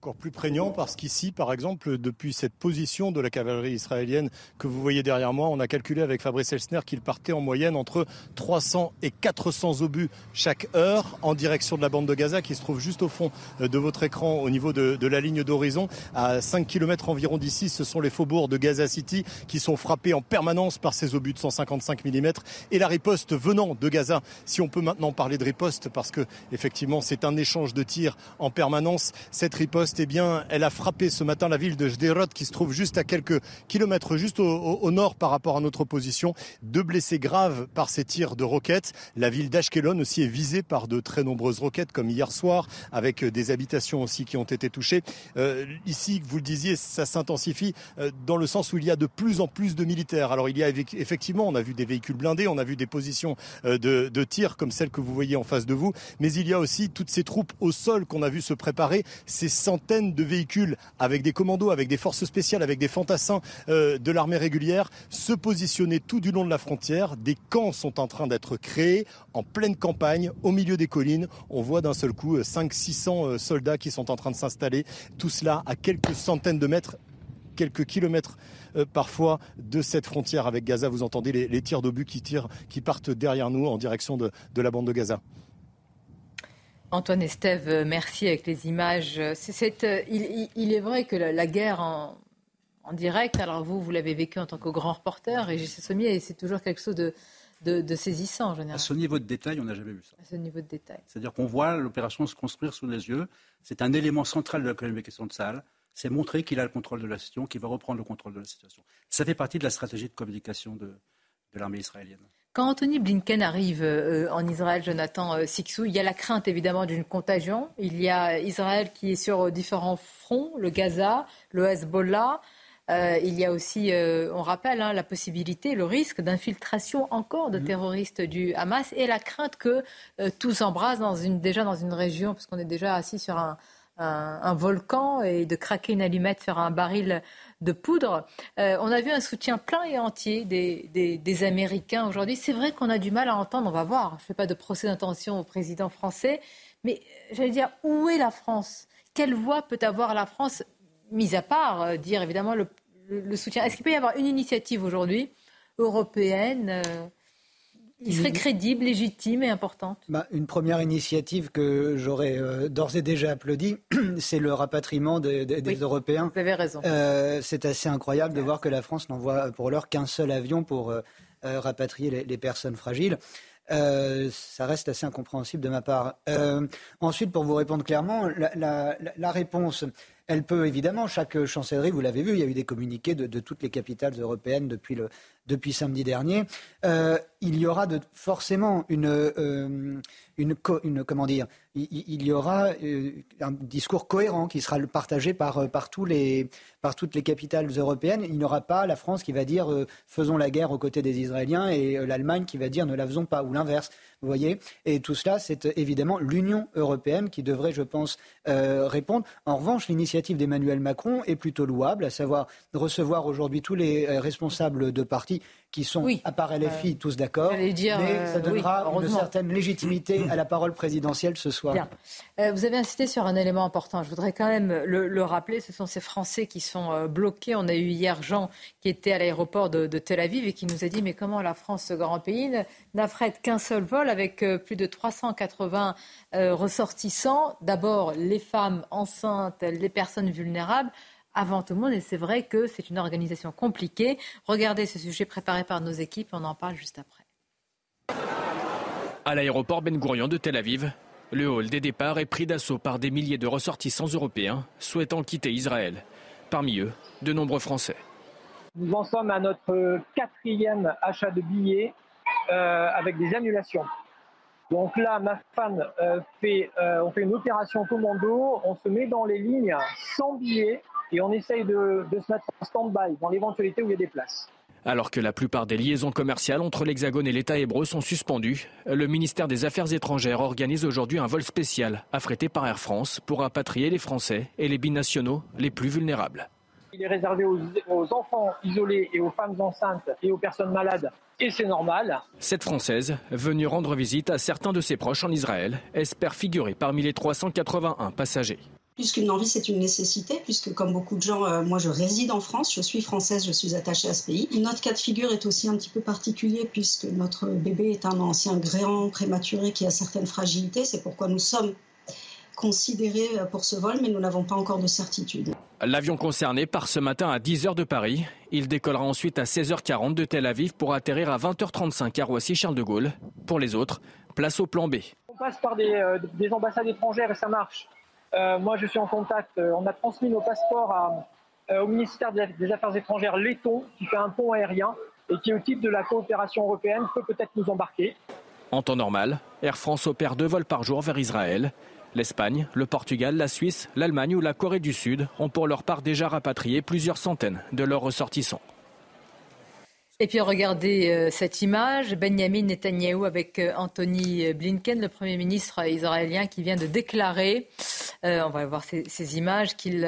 Encore plus prégnant parce qu'ici, par exemple, depuis cette position de la cavalerie israélienne que vous voyez derrière moi, on a calculé avec Fabrice Elsner qu'il partait en moyenne entre 300 et 400 obus chaque heure en direction de la bande de Gaza qui se trouve juste au fond euh, de votre écran au niveau de, la ligne d'horizon. À 5 km environ d'ici, ce sont les faubourgs de Gaza City qui sont frappés en permanence par ces obus de 155 mm et la riposte venant de Gaza. Si on peut maintenant parler de riposte parce que effectivement c'est un échange de tirs en permanence, cette riposte eh bien, elle a frappé ce matin la ville de Jderot, qui se trouve juste à quelques kilomètres, juste au, nord par rapport à notre position. Deux blessés graves par ces tirs de roquettes. La ville d'Ashkelon aussi est visée par de très nombreuses roquettes, comme hier soir, avec des habitations aussi qui ont été touchées. Euh, ici, vous le disiez, ça s'intensifie euh, dans le sens où il y a de plus en plus de militaires. Alors, il y a effectivement, on a vu des véhicules blindés, on a vu des positions euh, de, tir comme celles que vous voyez en face de vous, mais il y a aussi toutes ces troupes au sol qu'on a vu se préparer, ces centaines de véhicules avec des commandos, avec des forces spéciales, avec des fantassins euh, de l'armée régulière se positionner tout du long de la frontière. Des camps sont en train d'être créés en pleine campagne, au milieu des collines. On voit d'un seul coup 500-600 euh, euh, soldats qui sont en train de s'installer. Tout cela à quelques centaines de mètres, quelques kilomètres parfois de cette frontière avec Gaza. Vous entendez les, tirs d'obus qui qui partent derrière nous en direction de la bande de Gaza. Antoine Estève, euh, merci avec les images. Euh, il, est vrai que la, guerre en, direct, alors vous, vous l'avez vécu en tant que grand reporter, et j'ai Sommier, et c'est toujours quelque chose de, saisissant en général. À ce niveau de détail, on n'a jamais vu ça. À ce niveau de détail. C'est-à-dire qu'on voit l'opération se construire sous les yeux. C'est un élément central de la communication de salle. C'est montrer qu'il a le contrôle de la situation, qu'il va reprendre le contrôle de la situation. Ça fait partie de la stratégie de communication de l'armée israélienne. Quand Anthony Blinken arrive euh, en Israël, Jonathan euh, Sixou, il y a la crainte évidemment d'une contagion. Il y a Israël qui est sur différents fronts, le Gaza, le Hezbollah. Euh, il y a aussi, on rappelle, hein, la possibilité, le risque d'infiltration encore de mmh. terroristes du Hamas et la crainte que tout s'embrase dans une, déjà dans une région, parce qu'on est déjà assis sur un, un, volcan et de craquer une allumette sur un baril de poudre. Euh, on a vu un soutien plein et entier des, Américains aujourd'hui. C'est vrai qu'on a du mal à entendre, on va voir. Je ne fais pas de procès d'intention au président français, mais euh, j'allais dire, où est la France? Quelle voix peut avoir la France, mis à part euh, dire évidemment le, soutien? Est-ce qu'il peut y avoir une initiative aujourd'hui européenne il serait crédible, légitime et importante bah, Une première initiative que j'aurais euh, d'ores et déjà applaudi, c'est le rapatriement des, Européens. Vous avez raison. Euh, c'est assez incroyable de voir que la France n'envoie pour l'heure qu'un seul avion pour euh, rapatrier les, personnes fragiles. ça reste assez incompréhensible de ma part. ensuite, pour vous répondre clairement, la, la réponse elle peut évidemment, chaque chancellerie, vous l'avez vu, il y a eu des communiqués de, toutes les capitales européennes depuis, le, depuis samedi dernier. Euh, il y aura forcément une, euh, une, comment dire, il, y aura euh, un discours cohérent qui sera partagé par, par, tous les, par toutes les capitales européennes. Il n'y aura pas la France qui va dire faisons la guerre aux côtés des Israéliens et l'Allemagne qui va dire ne la faisons pas, ou l'inverse. Vous voyez Et tout cela, c'est évidemment l'Union européenne qui devrait, je pense, répondre. En revanche, l'initiative d'Emmanuel Macron est plutôt louable, à savoir recevoir aujourd'hui tous les responsables de partis qui sont, à part LFI, tous d'accord. mais ça euh, donnera une certaine légitimité à la parole présidentielle ce soir. Euh, vous avez insisté sur un élément important. Je voudrais quand même le, rappeler. Ce sont ces Français qui sont euh, bloqués. On a eu hier Jean qui était à l'aéroport de, Tel Aviv et qui nous a dit mais comment la France, ce grand pays, n'affrète qu'un seul vol avec plus de 380 ressortissants. D'abord les femmes enceintes, les personnes vulnérables avant tout le monde. Et c'est vrai que c'est une organisation compliquée. Regardez ce sujet préparé par nos équipes, on en parle juste après. À l'aéroport Ben Gurion de Tel Aviv, le hall des départs est pris d'assaut par des milliers de ressortissants européens souhaitant quitter Israël. Parmi eux, de nombreux Français. Nous en sommes à notre quatrième achat de billets euh, avec des annulations. Donc là, ma femme euh, fait, euh, on fait une opération commando, on se met dans les lignes sans billets et on essaye de, se mettre en stand-by dans l'éventualité où il y a des places. Alors que la plupart des liaisons commerciales entre l'Hexagone et l'État hébreu sont suspendues, le ministère des Affaires étrangères organise aujourd'hui un vol spécial affrété par Air France pour rapatrier les Français et les binationaux les plus vulnérables. Il est réservé aux, aux enfants isolés et aux femmes enceintes et aux personnes malades et c'est normal. Cette Française, venue rendre visite à certains de ses proches en Israël, espère figurer parmi les 381 passagers. Plus qu'une envie, c'est une nécessité, puisque comme beaucoup de gens, euh, moi je réside en France, je suis française, je suis attachée à ce pays. Notre cas de figure est aussi un petit peu particulier, puisque notre bébé est un ancien gréant prématuré qui a certaines fragilités. C'est pourquoi nous sommes considérés euh, pour ce vol, mais nous n'avons pas encore de certitude. L'avion concerné part ce matin à 10h de Paris. Il décollera ensuite à 16h40 de Tel Aviv pour atterrir à 20h35 à Roissy-Charles de Gaulle. Pour les autres, place au plan B. On passe par des, euh, des ambassades étrangères et ça marche. Euh, moi, je suis en contact. Euh, on a transmis nos passeports euh, au ministère des Affaires étrangères letton, qui fait un pont aérien et qui, au titre de la coopération européenne, peut peut-être nous embarquer. En temps normal, Air France opère deux vols par jour vers Israël. L'Espagne, le Portugal, la Suisse, l'Allemagne ou la Corée du Sud ont pour leur part déjà rapatrié plusieurs centaines de leurs ressortissants. Et puis regardez euh, cette image, Benjamin Netanyahou avec euh, Anthony Blinken, le Premier ministre israélien qui vient de déclarer, euh, on va voir ces, images, qu'il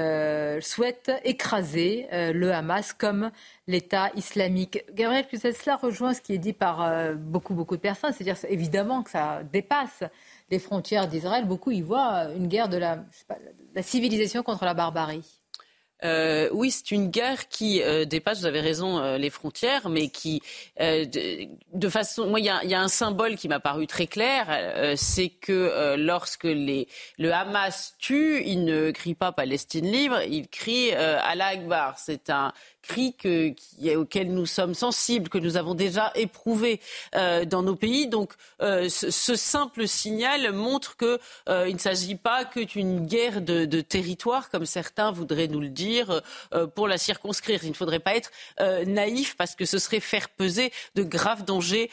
souhaite écraser le Hamas comme l'État islamique. Gabriel cela rejoint ce qui est dit par beaucoup, beaucoup de personnes, c'est-à-dire évidemment que ça dépasse les frontières d'Israël. Beaucoup y voient une guerre de la civilisation contre la barbarie. Euh, oui, c'est une guerre qui euh, dépasse, vous avez raison, euh, les frontières, mais qui, de, façon, moi, il y a, un symbole qui m'a paru très clair, c'est que lorsque le Hamas tue, il ne crie pas Palestine libre, il crie Allah Akbar. C'est un cri que, auquel nous sommes sensibles, que nous avons déjà éprouvé dans nos pays. Donc ce, simple signal montre qu'il euh, ne s'agit pas que d'une guerre de, territoire, comme certains voudraient nous le dire, euh, pour la circonscrire. Il ne faudrait pas être euh, naïf parce que ce serait faire peser de graves dangers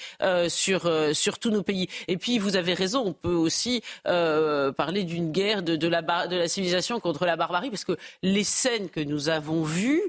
sur, sur tous nos pays. Et puis vous avez raison, on peut aussi parler d'une guerre de, de, la, de la civilisation contre la barbarie, parce que les scènes que nous avons vues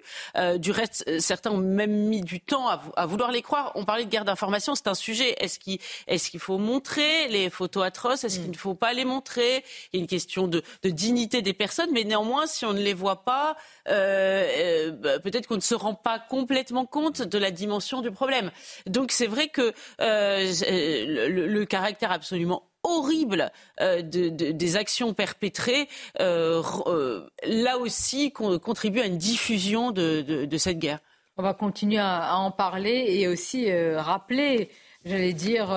du reste, euh, certains ont même mis du temps à, vouloir les croire. On parlait de guerre d'information, c'est un sujet. Est-ce qu'il est faut montrer les photos atroces? Est-ce qu'il ne faut pas les montrer? Il y a une question de, dignité des personnes, mais néanmoins, si on ne les voit pas, euh, euh, bah, peut-être qu'on ne se rend pas complètement compte de la dimension du problème. Donc c'est vrai que le, caractère absolument horrible des actions perpétrées, là aussi contribue à une diffusion de, cette guerre. On va continuer à, en parler et aussi rappeler, j'allais dire,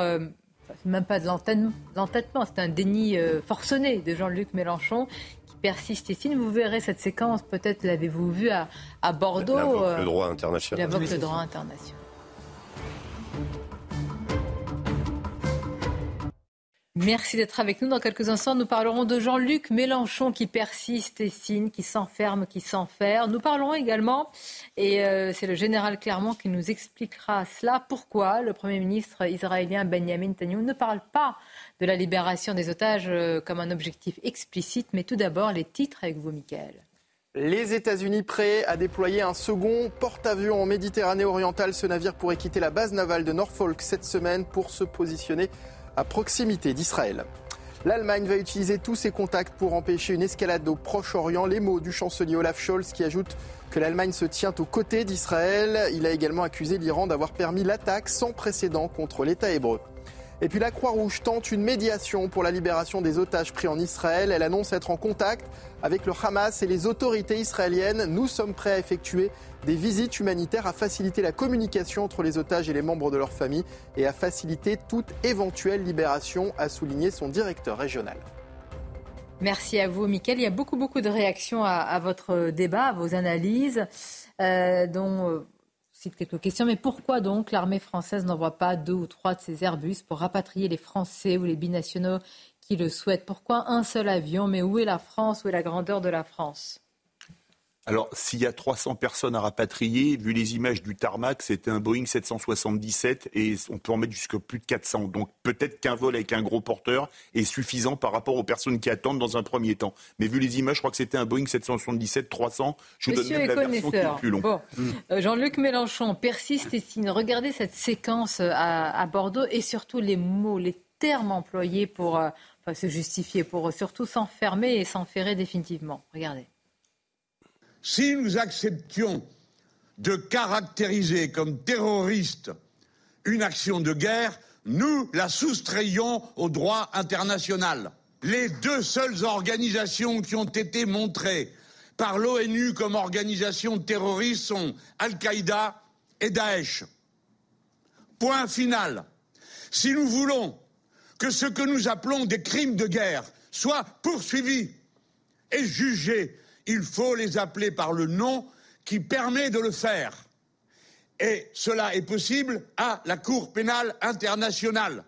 même pas de l'entêtement, c'est un déni forcené de Jean-Luc Mélenchon qui persiste ici. Vous verrez cette séquence, peut-être l'avez-vous vu à, Bordeaux. le droit international. Il le droit international. Merci d'être avec nous. Dans quelques instants, nous parlerons de Jean-Luc Mélenchon qui persiste et signe, qui s'enferme, qui s'enferme. Nous parlerons également, et euh, c'est le général Clermont qui nous expliquera cela, pourquoi le Premier ministre israélien Benjamin Netanyahu ne parle pas de la libération des otages euh, comme un objectif explicite. Mais tout d'abord, les titres avec vous, Michael. Les États-Unis prêts à déployer un second porte-avions en Méditerranée orientale. Ce navire pourrait quitter la base navale de Norfolk cette semaine pour se positionner à proximité d'Israël. L'Allemagne va utiliser tous ses contacts pour empêcher une escalade au Proche-Orient. Les mots du chancelier Olaf Scholz qui ajoute que l'Allemagne se tient aux côtés d'Israël. Il a également accusé l'Iran d'avoir permis l'attaque sans précédent contre l'État hébreu. Et puis la Croix-Rouge tente une médiation pour la libération des otages pris en Israël. Elle annonce être en contact avec le Hamas et les autorités israéliennes. Nous sommes prêts à effectuer des visites humanitaires, à faciliter la communication entre les otages et les membres de leur famille et à faciliter toute éventuelle libération, a souligné son directeur régional. Merci à vous, Mickaël. Il y a beaucoup, beaucoup de réactions à, votre débat, à vos analyses, euh, dont euh, cite quelques questions. Mais pourquoi donc l'armée française n'envoie pas deux ou trois de ces Airbus pour rapatrier les Français ou les binationaux qui le souhaitent? Pourquoi un seul avion? Mais où est la France? Où est la grandeur de la France? Alors, s'il y a 300 personnes à rapatrier, vu les images du tarmac, c'était un Boeing 777 et on peut en mettre jusqu'à plus de 400. Donc, peut-être qu'un vol avec un gros porteur est suffisant par rapport aux personnes qui attendent dans un premier temps. Mais vu les images, je crois que c'était un Boeing 777 300. Je vous donne même la version qui est plus longue. Euh, Jean-Luc Mélenchon persiste et signe. Regardez cette séquence euh, à, Bordeaux et surtout les mots, les termes employés pour euh, se justifier, pour surtout s'enfermer et s'enferrer définitivement. Regardez. Si nous acceptions de caractériser comme terroriste une action de guerre, nous la soustrayons au droit international. Les deux seules organisations qui ont été montrées par l'ONU comme organisations terroristes sont Al-Qaïda et Daesh. Point final. Si nous voulons que ce que nous appelons des crimes de guerre soient poursuivis et jugés il faut les appeler par le nom qui permet de le faire. Et cela est possible à la Cour pénale internationale.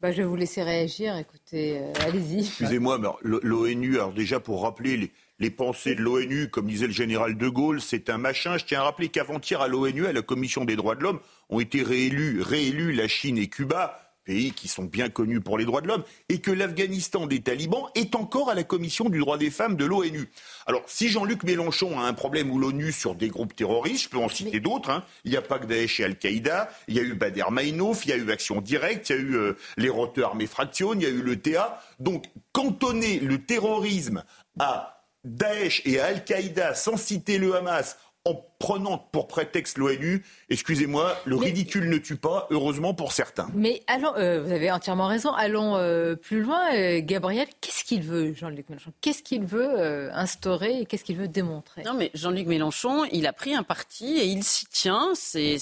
Bah, je vais vous laisser réagir. Écoutez, euh, allez-y. Excusez-moi, mais l'ONU, alors déjà pour rappeler les, pensées de l'ONU, comme disait le général de Gaulle, c'est un machin. Je tiens à rappeler qu'avant-hier à l'ONU, à la Commission des droits de l'homme, ont été réélus, réélus la Chine et Cuba pays qui sont bien connus pour les droits de l'homme, et que l'Afghanistan des talibans est encore à la commission du droit des femmes de l'ONU. Alors, si Jean-Luc Mélenchon a un problème ou l'ONU sur des groupes terroristes, je peux en citer d'autres. Hein. Il n'y a pas que Daesh et Al-Qaïda, il y a eu Bader Maïnouf, il y a eu Action Directe, il y a eu euh, les Rotteurs Armées Fraction, il y a eu le TA. Donc, cantonner le terrorisme à Daesh et à Al-Qaïda sans citer le Hamas, en prenant pour prétexte l'ONU, excusez-moi, le ridicule ne tue pas, heureusement pour certains. Mais allons, euh, vous avez entièrement raison, allons euh, plus loin. Euh, Gabriel, qu'est-ce qu'il veut, Jean-Luc Mélenchon? Qu'est-ce qu'il veut instaurer et qu'est-ce qu'il veut démontrer? Non, mais Jean-Luc Mélenchon, il a pris un parti et il s'y tient. C'est,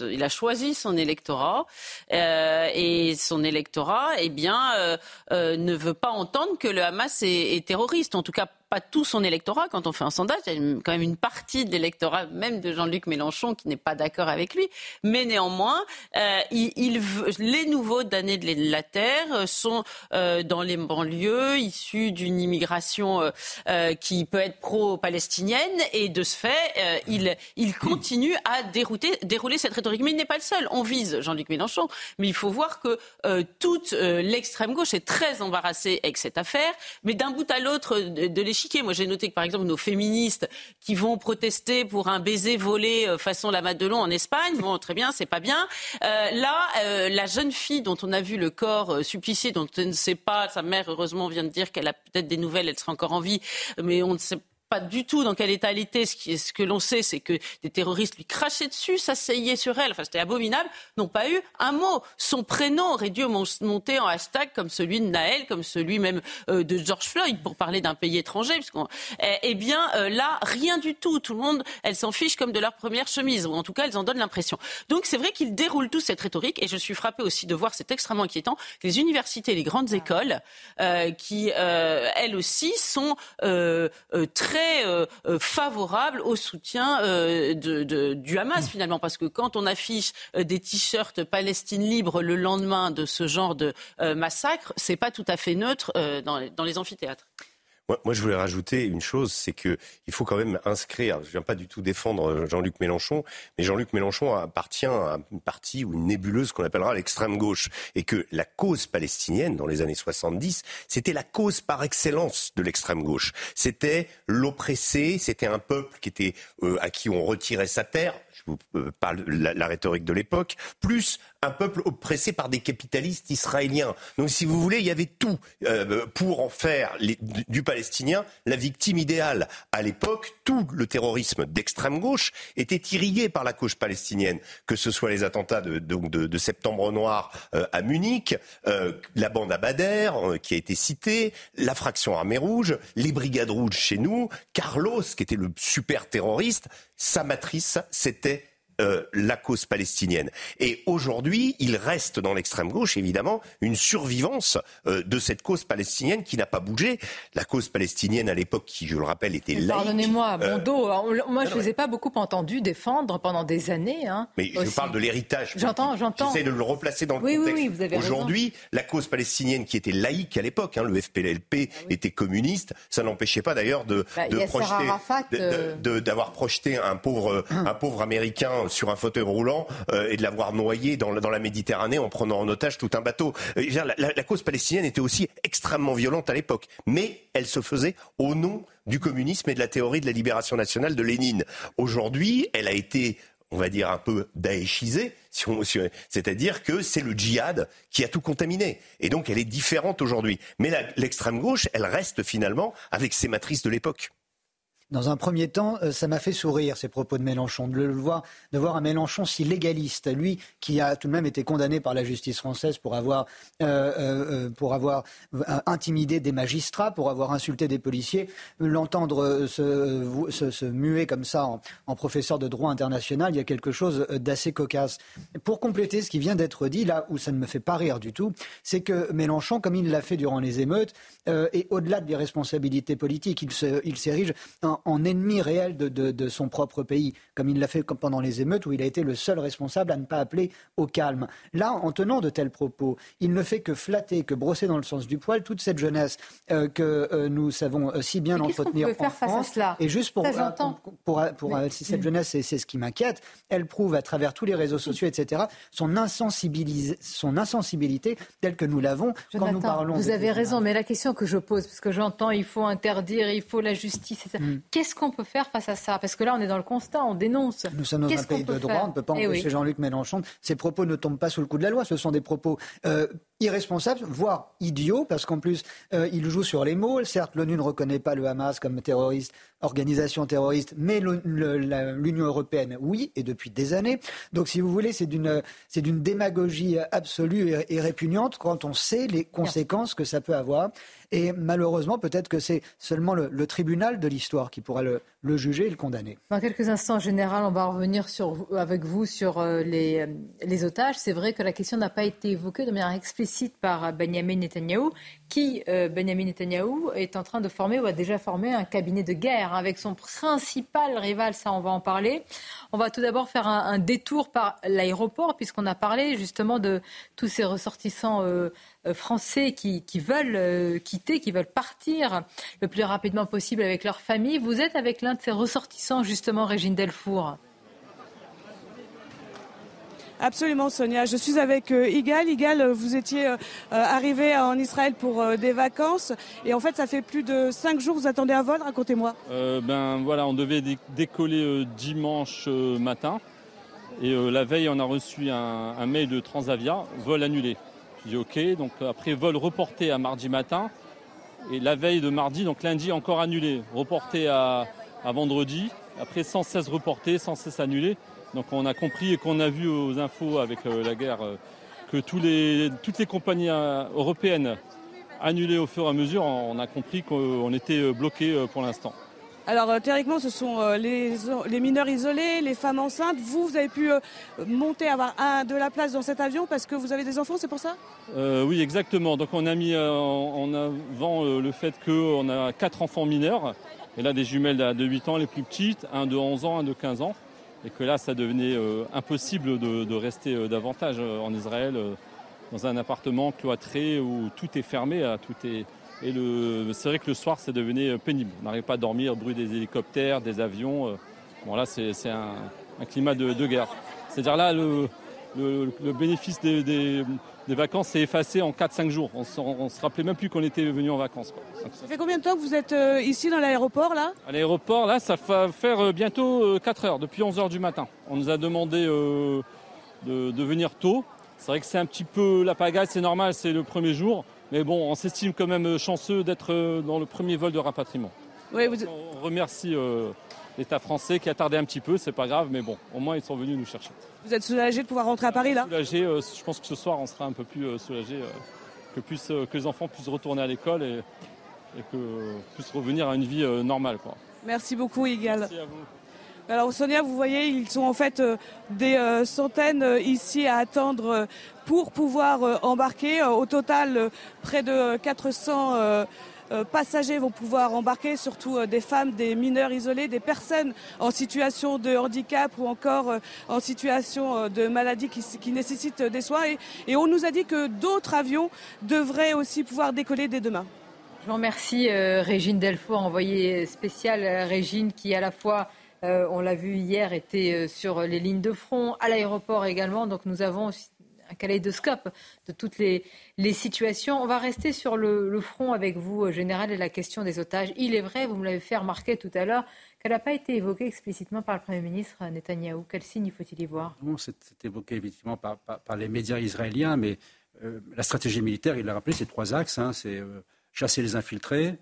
il a choisi son électorat et son électorat, eh bien, ne veut pas entendre que le Hamas est, est terroriste. En tout cas, pas tout son électorat. Quand on fait un sondage, il y a quand même une partie de l'électorat, même de Jean-Luc Mélenchon, qui n'est pas d'accord avec lui. Mais néanmoins, euh, les nouveaux damnés de la terre sont euh, dans les banlieues, issus d'une immigration euh, qui peut être pro-palestinienne. Et de ce fait, il, continue à dérouler cette rhétorique. Mais il n'est pas le seul. On vise Jean-Luc Mélenchon. Mais il faut voir que toute l'extrême gauche est très embarrassée avec cette affaire. Mais d'un bout à l'autre de, de moi, j'ai noté que, par exemple, nos féministes qui vont protester pour un baiser volé euh, façon la Madelon en Espagne, bon, très bien, c'est pas bien. Euh, là, euh, la jeune fille dont on a vu le corps supplicié, dont on ne sait pas, sa mère, heureusement, vient de dire qu'elle a peut-être des nouvelles, elle sera encore en vie, mais on ne sait pas du tout dans quel état elle était. Ce, qui, ce que l'on sait, c'est que des terroristes lui crachaient dessus, s'asseyaient sur elle. Enfin, c'était abominable. N'ont pas eu un mot. Son prénom aurait dû monter en hashtag comme celui de Naël, comme celui même euh, de George Floyd, pour parler d'un pays étranger. Eh, eh, bien, euh, là, rien du tout. Tout le monde, elles s'en fichent comme de leur première chemise, ou en tout cas, elles en donnent l'impression. Donc, c'est vrai qu'il déroule tout cette rhétorique, et je suis frappée aussi de voir, c'est extrêmement inquiétant, les universités, les grandes écoles, euh, qui elles aussi sont très très favorable au soutien de, du Hamas finalement, parce que quand on affiche des t-shirts Palestine libre le lendemain de ce genre de massacre, c'est pas tout à fait neutre dans les amphithéâtres. Moi, je voulais rajouter une chose, c'est que il faut quand même inscrire. Je viens pas du tout défendre euh, Jean-Luc Mélenchon, mais Jean-Luc Mélenchon appartient à une partie ou une nébuleuse qu'on appellera l'extrême gauche, et que la cause palestinienne dans les années 70, c'était la cause par excellence de l'extrême gauche. C'était l'oppressé, c'était un peuple qui était euh, à qui on retirait sa terre euh, par la, la rhétorique de l'époque, plus un peuple oppressé par des capitalistes israéliens. Donc, si vous voulez, il y avait tout euh, pour en faire du Palestinien la victime idéale. À l'époque, tout le terrorisme d'extrême gauche était irrigué par la cause palestinienne, que ce soit les attentats de, de, de Septembre Noir euh, à Munich, euh, la bande à Bader qui a été citée, la fraction Armée Rouge, les brigades rouges chez nous, Carlos qui était le super terroriste, sa matrice c'était euh, la cause palestinienne. Et aujourd'hui, il reste dans l'extrême gauche, évidemment, une survivance euh, de cette cause palestinienne qui n'a pas bougé. La cause palestinienne, à l'époque, qui, je le rappelle, était laïque. Pardonnez-moi, bon dos. moi, je ne les ai pas beaucoup entendus défendre pendant des années. Hein, mais je parle de l'héritage. J'entends, j'entends. J'essaie de le replacer dans le oui, contexte. Oui, oui, vous avez Aujourd'hui, la cause palestinienne, qui était laïque à l'époque, hein, le FPLP ah était communiste, ça n'empêchait pas d'ailleurs de, bah, de projeter, d'avoir projeté un pauvre, un pauvre américain sur un fauteuil roulant euh, et de l'avoir noyé dans, la Méditerranée en prenant en otage tout un bateau. Euh, la, la, cause palestinienne était aussi extrêmement violente à l'époque, mais elle se faisait au nom du communisme et de la théorie de la libération nationale de Lénine. Aujourd'hui, elle a été on va dire un peu daéchisée, c'est-à-dire que c'est le djihad qui a tout contaminé. Et donc elle est différente aujourd'hui. Mais l'extrême gauche, elle reste finalement avec ses matrices de l'époque. Dans un premier temps, euh, ça m'a fait sourire ces propos de Mélenchon, de le voir, de voir un Mélenchon si légaliste, lui qui a tout de même été condamné par la justice française pour avoir, euh, euh, pour avoir intimidé des magistrats, pour avoir insulté des policiers, l'entendre se, se, se, muer comme ça en, en, professeur de droit international, il y a quelque chose d'assez cocasse. Pour compléter ce qui vient d'être dit, là où ça ne me fait pas rire du tout, c'est que Mélenchon, comme il l'a fait durant les émeutes, et au-delà des responsabilités politiques, il s'érige il en, ennemi réel de, son propre pays, comme il l'a fait pendant les émeutes où il a été le seul responsable à ne pas appeler au calme. Là, en tenant de tels propos, il ne fait que flatter, que brosser dans le sens du poil toute cette jeunesse euh, que euh, nous savons euh, si bien entretenir en France. Et juste pour, pour, pour, si cette jeunesse, c'est ce qui m'inquiète, elle prouve à travers tous les réseaux sociaux, etc., son, son insensibilité telle que nous l'avons quand nous parlons. Vous avez raison, mais la question que je pose, parce que j'entends, il faut interdire, il faut la justice, etc. Qu'est-ce qu'on peut faire face à ça? Parce que là, on est dans le constat, on dénonce. Nous sommes dans un pays de droit, on ne peut pas eh empêcher Jean-Luc Mélenchon. Ces propos ne tombent pas sous le coup de la loi, ce sont des propos euh, irresponsables, voire idiots, parce qu'en plus, euh, il joue sur les mots. Certes, l'ONU ne reconnaît pas le Hamas comme terroriste, organisation terroriste, mais l'Union européenne, oui, et depuis des années. Donc, si vous voulez, c'est d'une, démagogie absolue et, répugnante quand on sait les conséquences que ça peut avoir. Et malheureusement, peut-être que c'est seulement le, tribunal de l'histoire qui pourra le, juger et le condamner. Dans quelques instants, général, on va revenir sur, avec vous sur euh, les, les otages. C'est vrai que la question n'a pas été évoquée de manière explicite par Benjamin Netanyahou, qui, euh, Benjamin Netanyahou, est en train de former ou a déjà formé un cabinet de guerre avec son principal rival. Ça, on va en parler. On va tout d'abord faire un, détour par l'aéroport, puisqu'on a parlé justement de tous ces ressortissants euh, euh, français qui, veulent quitter, qui veulent partir le plus rapidement possible avec leur famille. Vous êtes avec l'un de ces ressortissants, justement, Régine Delfour. Absolument, Sonia. Je suis avec euh, Igal. Igal, euh, vous étiez euh, arrivé en Israël pour des vacances. Et en fait, ça fait plus de cinq jours. Vous attendez un vol? Racontez-moi. ben voilà, on devait décoller dimanche matin. Et la veille, on a reçu un, mail de Transavia, vol annulé. Je dis OK. Donc après, vol reporté à mardi matin. Et la veille de mardi, donc lundi, encore annulé. Reporté à, vendredi. Après, 116 reportés, 116 annulés. Donc on a compris et qu'on a vu aux infos avec euh, la guerre euh, que toutes les compagnies euh, européennes annulaient au fur et à mesure. On a compris qu'on était bloqué pour l'instant. Alors théoriquement, ce sont les, mineurs isolés, les femmes enceintes. Vous, vous avez pu monter, avoir de la place dans cet avion parce que vous avez des enfants, c'est pour ça? Oui, exactement. Donc on a mis en avant le fait qu'on a quatre enfants mineurs Et là, des jumelles de 8 ans, les plus petites, un de 11 ans, un de 15 ans. Et que là, ça devenait impossible de, rester davantage en Israël dans un appartement cloîtré où tout est fermé, tout est, et c'est vrai que le soir, ça devenait pénible. On n'arrivait pas à dormir, bruit des hélicoptères, des avions. Bon, là, c'est un, climat de, guerre. C'est-à-dire là, le, bénéfice des, vacances s'est effacé en 4-5 jours. On ne se rappelait même plus qu'on était venu en vacances. Ça fait combien de temps que vous êtes euh, ici dans l'aéroport là? À l'aéroport, là, ça va faire euh, bientôt 4 euh, heures, depuis 11 heures du matin. On nous a demandé de, de venir tôt. C'est vrai que c'est un petit peu la pagaille, c'est normal, c'est le premier jour. Mais bon, on s'estime quand même chanceux d'être dans le premier vol de rapatriement. Oui, On remercie l'État français qui a tardé un petit peu, c'est pas grave, mais bon, au moins ils sont venus nous chercher. Vous êtes soulagé de pouvoir rentrer à Paris là? Soulagé, euh, je pense que ce soir on sera un peu plus soulagé, que, que les enfants puissent retourner à l'école et, et que puissent revenir à une vie normale. Quoi. Merci beaucoup, Igal. Merci à vous. Alors Sonia, vous voyez, ils sont en fait euh, des euh, centaines euh, ici à attendre pour pouvoir embarquer. Au total, près de 400 passagers vont pouvoir embarquer, surtout des femmes, des mineurs isolés, des personnes en situation de handicap ou encore en situation de maladie qui, nécessitent des soins. Et, on nous a dit que d'autres avions devraient aussi pouvoir décoller dès demain. Je vous remercie, Régine Delfort, envoyée spéciale. Régine, qui à la fois euh, on l'a vu hier, était euh, sur les lignes de front, à l'aéroport également. Donc nous avons un kaléidoscope de toutes les, situations. On va rester sur le, front avec vous, euh, Général, et la question des otages. Il est vrai, vous me l'avez fait remarquer tout à l'heure, qu'elle n'a pas été évoquée explicitement par le Premier ministre Netanyahou. Quel signe faut-il y voir? C'est évoqué évidemment par, les médias israéliens, mais la stratégie militaire, il l'a rappelé, c'est trois axes. Hein. c'est chasser les infiltrés,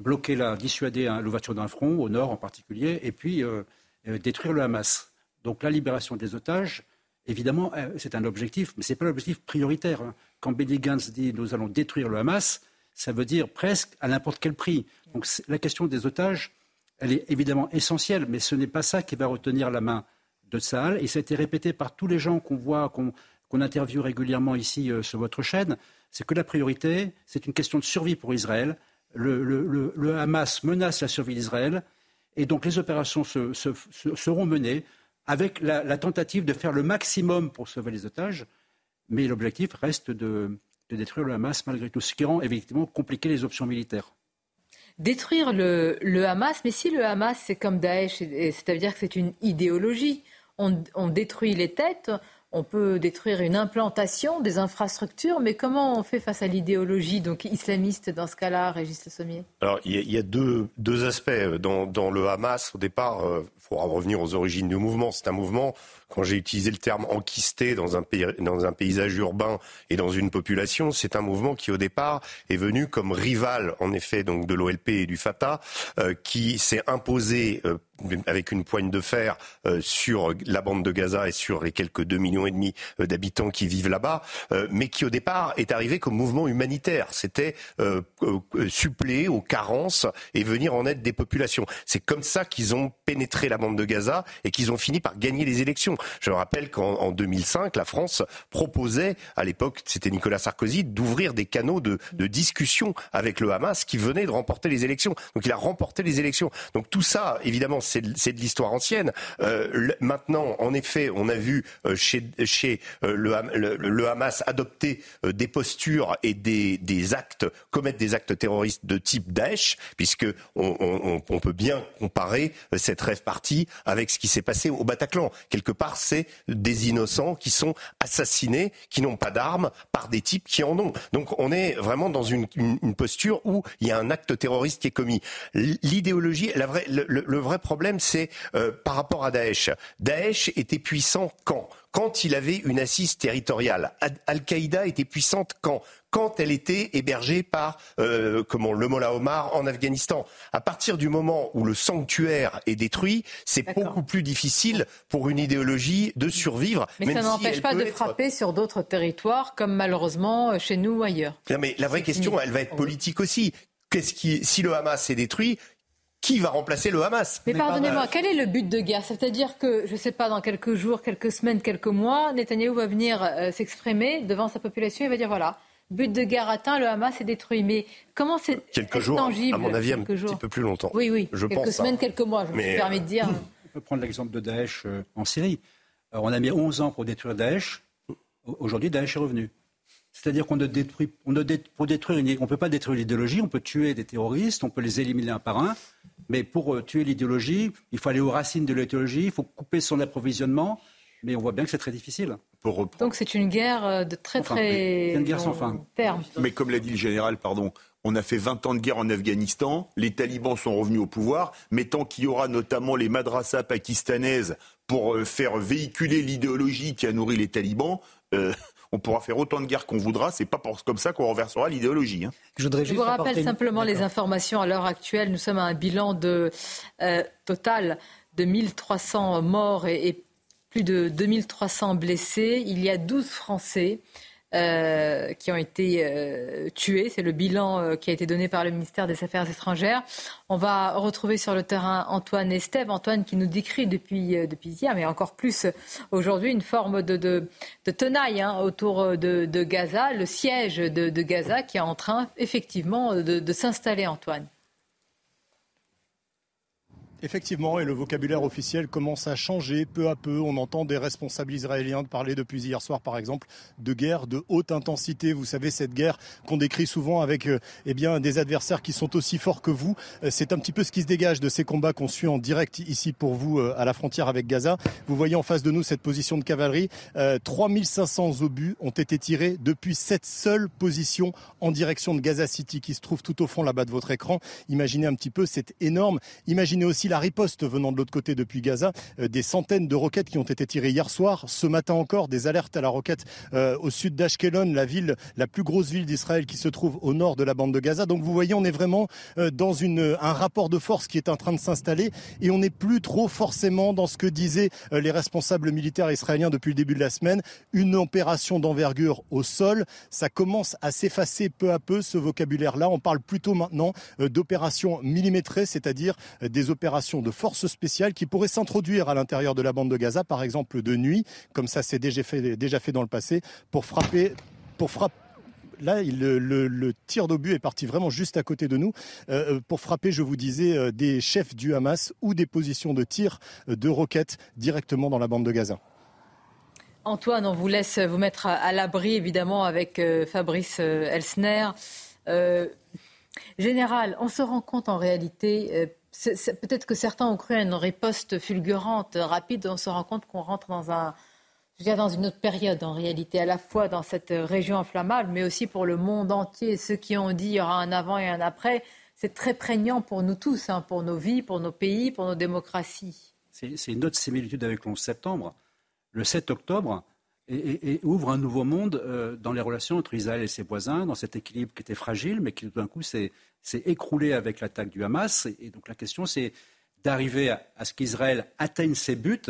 bloquer la, dissuader hein, l'ouverture d'un front, au nord en particulier, et puis euh, euh, détruire le Hamas. Donc la libération des otages, évidemment, euh, c'est un objectif, mais ce n'est pas l'objectif prioritaire. Hein. Quand Benny Gantz dit nous allons détruire le Hamas, ça veut dire presque à n'importe quel prix. Donc la question des otages, elle est évidemment essentielle, mais ce n'est pas ça qui va retenir la main de Tsahal. Et ça a été répété par tous les gens qu'on voit, qu'on interviewe régulièrement ici sur votre chaîne. C'est que la priorité, c'est une question de survie pour Israël le, Hamas menace la survie d'Israël et donc les opérations seront menées avec la, tentative de faire le maximum pour sauver les otages, mais l'objectif reste de, détruire le Hamas malgré tout, ce qui rend effectivement compliqué les options militaires. Détruire le, Hamas, mais si le Hamas c'est comme Daesh, c'est-à-dire que c'est une idéologie, on détruit les têtes, on peut détruire une implantation, des infrastructures, mais comment on fait face à l'idéologie donc islamiste dans ce cas-là, Régis Le Sommier? Alors, il y a, deux, aspects. Dans, le Hamas, au départ, il euh, faudra revenir aux origines du mouvement. C'est un mouvement quand j'ai utilisé le terme enquisté dans un, paysage urbain et dans une population, c'est un mouvement qui au départ est venu comme rival, en effet, donc de l'OLP et du Fatah, euh, qui s'est imposé euh, avec une poigne de fer euh, sur la bande de Gaza et sur les quelques 2 millions et demi d'habitants qui vivent là-bas, mais qui au départ est arrivé comme mouvement humanitaire. C'était suppléer aux carences et venir en aide des populations. C'est comme ça qu'ils ont pénétré la bande de Gaza et qu'ils ont fini par gagner les élections. Je rappelle qu'en 2005, la France proposait, à l'époque, c'était Nicolas Sarkozy, d'ouvrir des canaux de, discussion avec le Hamas qui venait de remporter les élections. Donc il a remporté les élections. Donc tout ça, évidemment, c'est de l'histoire ancienne. Euh, maintenant, en effet, on a vu euh, chez, euh, le, Hamas adopter des postures et des, actes, commettre des actes terroristes de type Daesh, puisque on, peut bien comparer cette rêve partie avec ce qui s'est passé au Bataclan. Quelque part, c'est des innocents qui sont assassinés, qui n'ont pas d'armes, par des types qui en ont. Donc on est vraiment dans une, posture où il y a un acte terroriste qui est commis. L'idéologie, le, vrai problème, c'est euh, par rapport à Daesh. Daesh était puissant quand? Quand il avait une assise territoriale. Al-Qaïda était puissante quand? Quand elle était hébergée par euh, comment, le Mollah Omar en Afghanistan. À partir du moment où le sanctuaire est détruit, c'est beaucoup plus difficile pour une idéologie de survivre. Mais ça n'empêche pas de frapper sur d'autres territoires, comme malheureusement chez nous ou ailleurs. Non, mais la vraie question, elle va être politique aussi. Qu'est-ce qui, si le Hamas est détruit, qui va remplacer le Hamas? Mais pardonnez-moi, quel est le but de guerre? C'est-à-dire que, je ne sais pas, dans quelques jours, quelques semaines, quelques mois, Netanyahou va venir euh, s'exprimer devant sa population et va dire voilà, but de guerre atteint, le Hamas est détruit. Mais comment c'est quelques jours, tangible à mon avis, un petit peu plus longtemps. Oui, oui. Je quelques pense, semaines, hein. quelques mois. Je me suis permis de dire. On peut prendre l'exemple de Daesh euh, en Syrie. Alors, on a mis 11 ans pour détruire Daesh. Aujourd'hui, Daesh est revenu. C'est-à-dire qu'on ne détruit, on ne dé- pour détruire, une- on peut pas détruire l'idéologie. On peut tuer des terroristes, on peut les éliminer un par un. Mais pour euh, tuer l'idéologie, il faut aller aux racines de l'idéologie. Il faut couper son approvisionnement. Mais on voit bien que c'est très difficile. Donc c'est une guerre euh, de très Enfin, très une guerre sans long fin. terme. Mais comme l'a dit le général, pardon, on a fait 20 ans de guerre en Afghanistan, les talibans sont revenus au pouvoir, mais tant qu'il y aura notamment les madrassas pakistanaises pour euh, faire véhiculer l'idéologie qui a nourri les talibans, euh, on pourra faire autant de guerres qu'on voudra, c'est pas pour- comme ça qu'on renversera l'idéologie. hein. Je voudrais Je vous rappelle simplement les informations à l'heure actuelle. Nous sommes à un bilan de, euh, total de 1300 morts et, et plus de 2300 blessés. Il y a 12 Français euh, qui ont été euh, tués. C'est le bilan euh, qui a été donné par le ministère des Affaires étrangères. On va retrouver sur le terrain Antoine Estève. Antoine qui nous décrit depuis, hier, mais encore plus aujourd'hui, une forme de, tenaille hein, autour de, Gaza, le siège de, Gaza qui est en train effectivement de s'installer, Antoine. Effectivement, et le vocabulaire officiel commence à changer peu à peu. On entend des responsables israéliens parler depuis hier soir, par exemple, de guerre de haute intensité. Vous savez, cette guerre qu'on décrit souvent avec euh, eh bien, des adversaires qui sont aussi forts que vous. Euh, C'est un petit peu ce qui se dégage de ces combats qu'on suit en direct ici pour vous euh, à la frontière avec Gaza. Vous voyez en face de nous cette position de cavalerie. Euh, 3500 obus ont été tirés depuis cette seule position en direction de Gaza City qui se trouve tout au fond là-bas de votre écran. Imaginez un petit peu, c'est énorme. Imaginez aussi la riposte venant de l'autre côté depuis Gaza. Euh, des centaines de roquettes qui ont été tirées hier soir. Ce matin encore, des alertes à la roquette euh, au sud d'Ashkelon, la ville, la plus grosse ville d'Israël qui se trouve au nord de la bande de Gaza. Donc vous voyez, on est vraiment euh, dans un rapport de force qui est en train de s'installer et on n'est plus trop forcément dans ce que disaient les responsables militaires israéliens depuis le début de la semaine. Une opération d'envergure au sol. Ça commence à s'effacer peu à peu ce vocabulaire-là. On parle plutôt maintenant d'opérations millimétrées, c'est-à-dire des opérations de forces spéciales qui pourraient s'introduire à l'intérieur de la bande de Gaza, par exemple de nuit, comme ça c'est déjà fait, dans le passé, pour frapper, pour frapper Là, le, tir d'obus est parti vraiment juste à côté de nous euh, euh, pour frapper, je vous disais, euh, des chefs du Hamas ou des positions de tir de roquettes directement dans la bande de Gaza. Antoine, on vous laisse vous mettre à, à l'abri, évidemment, avec Fabrice Elsner. Général, on se rend compte en réalité, peut-être que certains ont cru à une riposte fulgurante, rapide, on se rend compte qu'on rentre dans un... Je dire, dans une autre période en réalité, à la fois dans cette région inflammable, mais aussi pour le monde entier. Ceux qui ont dit il y aura un avant et un après, c'est très prégnant pour nous tous, hein, pour nos vies, pour nos pays, pour nos démocraties. C'est c'est une autre similitude avec le 11 septembre. Le 7 octobre et, ouvre un nouveau monde euh, dans les relations entre Israël et ses voisins, dans cet équilibre qui était fragile, mais qui tout d'un coup s'est écroulé avec l'attaque du Hamas. Et, donc la question, c'est d'arriver à, ce qu'Israël atteigne ses buts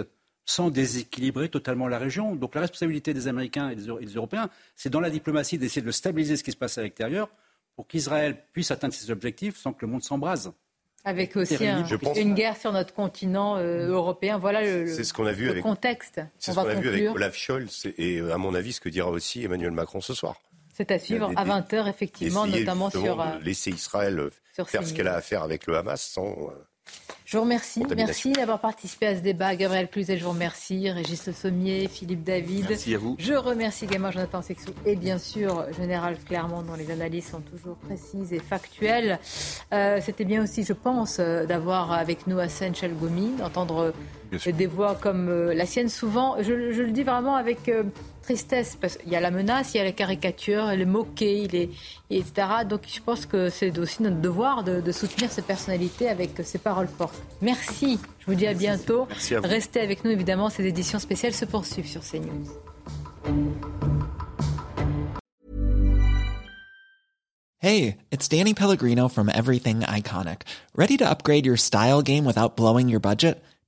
sans déséquilibrer totalement la région. Donc la responsabilité des Américains et des, et des Européens, c'est dans la diplomatie d'essayer de stabiliser ce qui se passe à l'extérieur pour qu'Israël puisse atteindre ses objectifs sans que le monde s'embrase. Avec aussi un- une guerre sur notre continent euh, européen. Voilà le, le- C'est ce qu'on a vu le avec- contexte. C'est ce qu'on a vu avec. Olaf Scholz et euh, à mon avis ce que dira aussi Emmanuel Macron ce soir. C'est à suivre à 20h, effectivement, notamment sur. euh, laisser Israël euh, sur faire ce qu'elle a à faire avec le Hamas sans. Je vous remercie. Merci d'avoir participé à ce débat. Gabriel Cluzet, je vous remercie. Régis Le Sommier, Philippe David. Merci à vous. Je remercie également Jonathan Sexou et bien sûr Général Clermont, dont les analyses sont toujours précises et factuelles. Euh, C'était bien aussi, je pense, euh, d'avoir avec nous Hassan Chalgoumi, d'entendre des voix comme euh, la sienne. Souvent, je, je le dis vraiment avec euh, tristesse, parce qu'il y a la menace, il y a la caricature, le moquer, il est, etc. Donc je pense que c'est aussi notre devoir de, de soutenir ces personnalités avec ces paroles fortes. Merci, je vous dis à bientôt. Merci à vous. Restez avec nous, évidemment, ces éditions spéciales se poursuivent sur CNews. Hey, it's Danny Pellegrino from Everything Iconic. Ready to upgrade your style game without blowing your budget?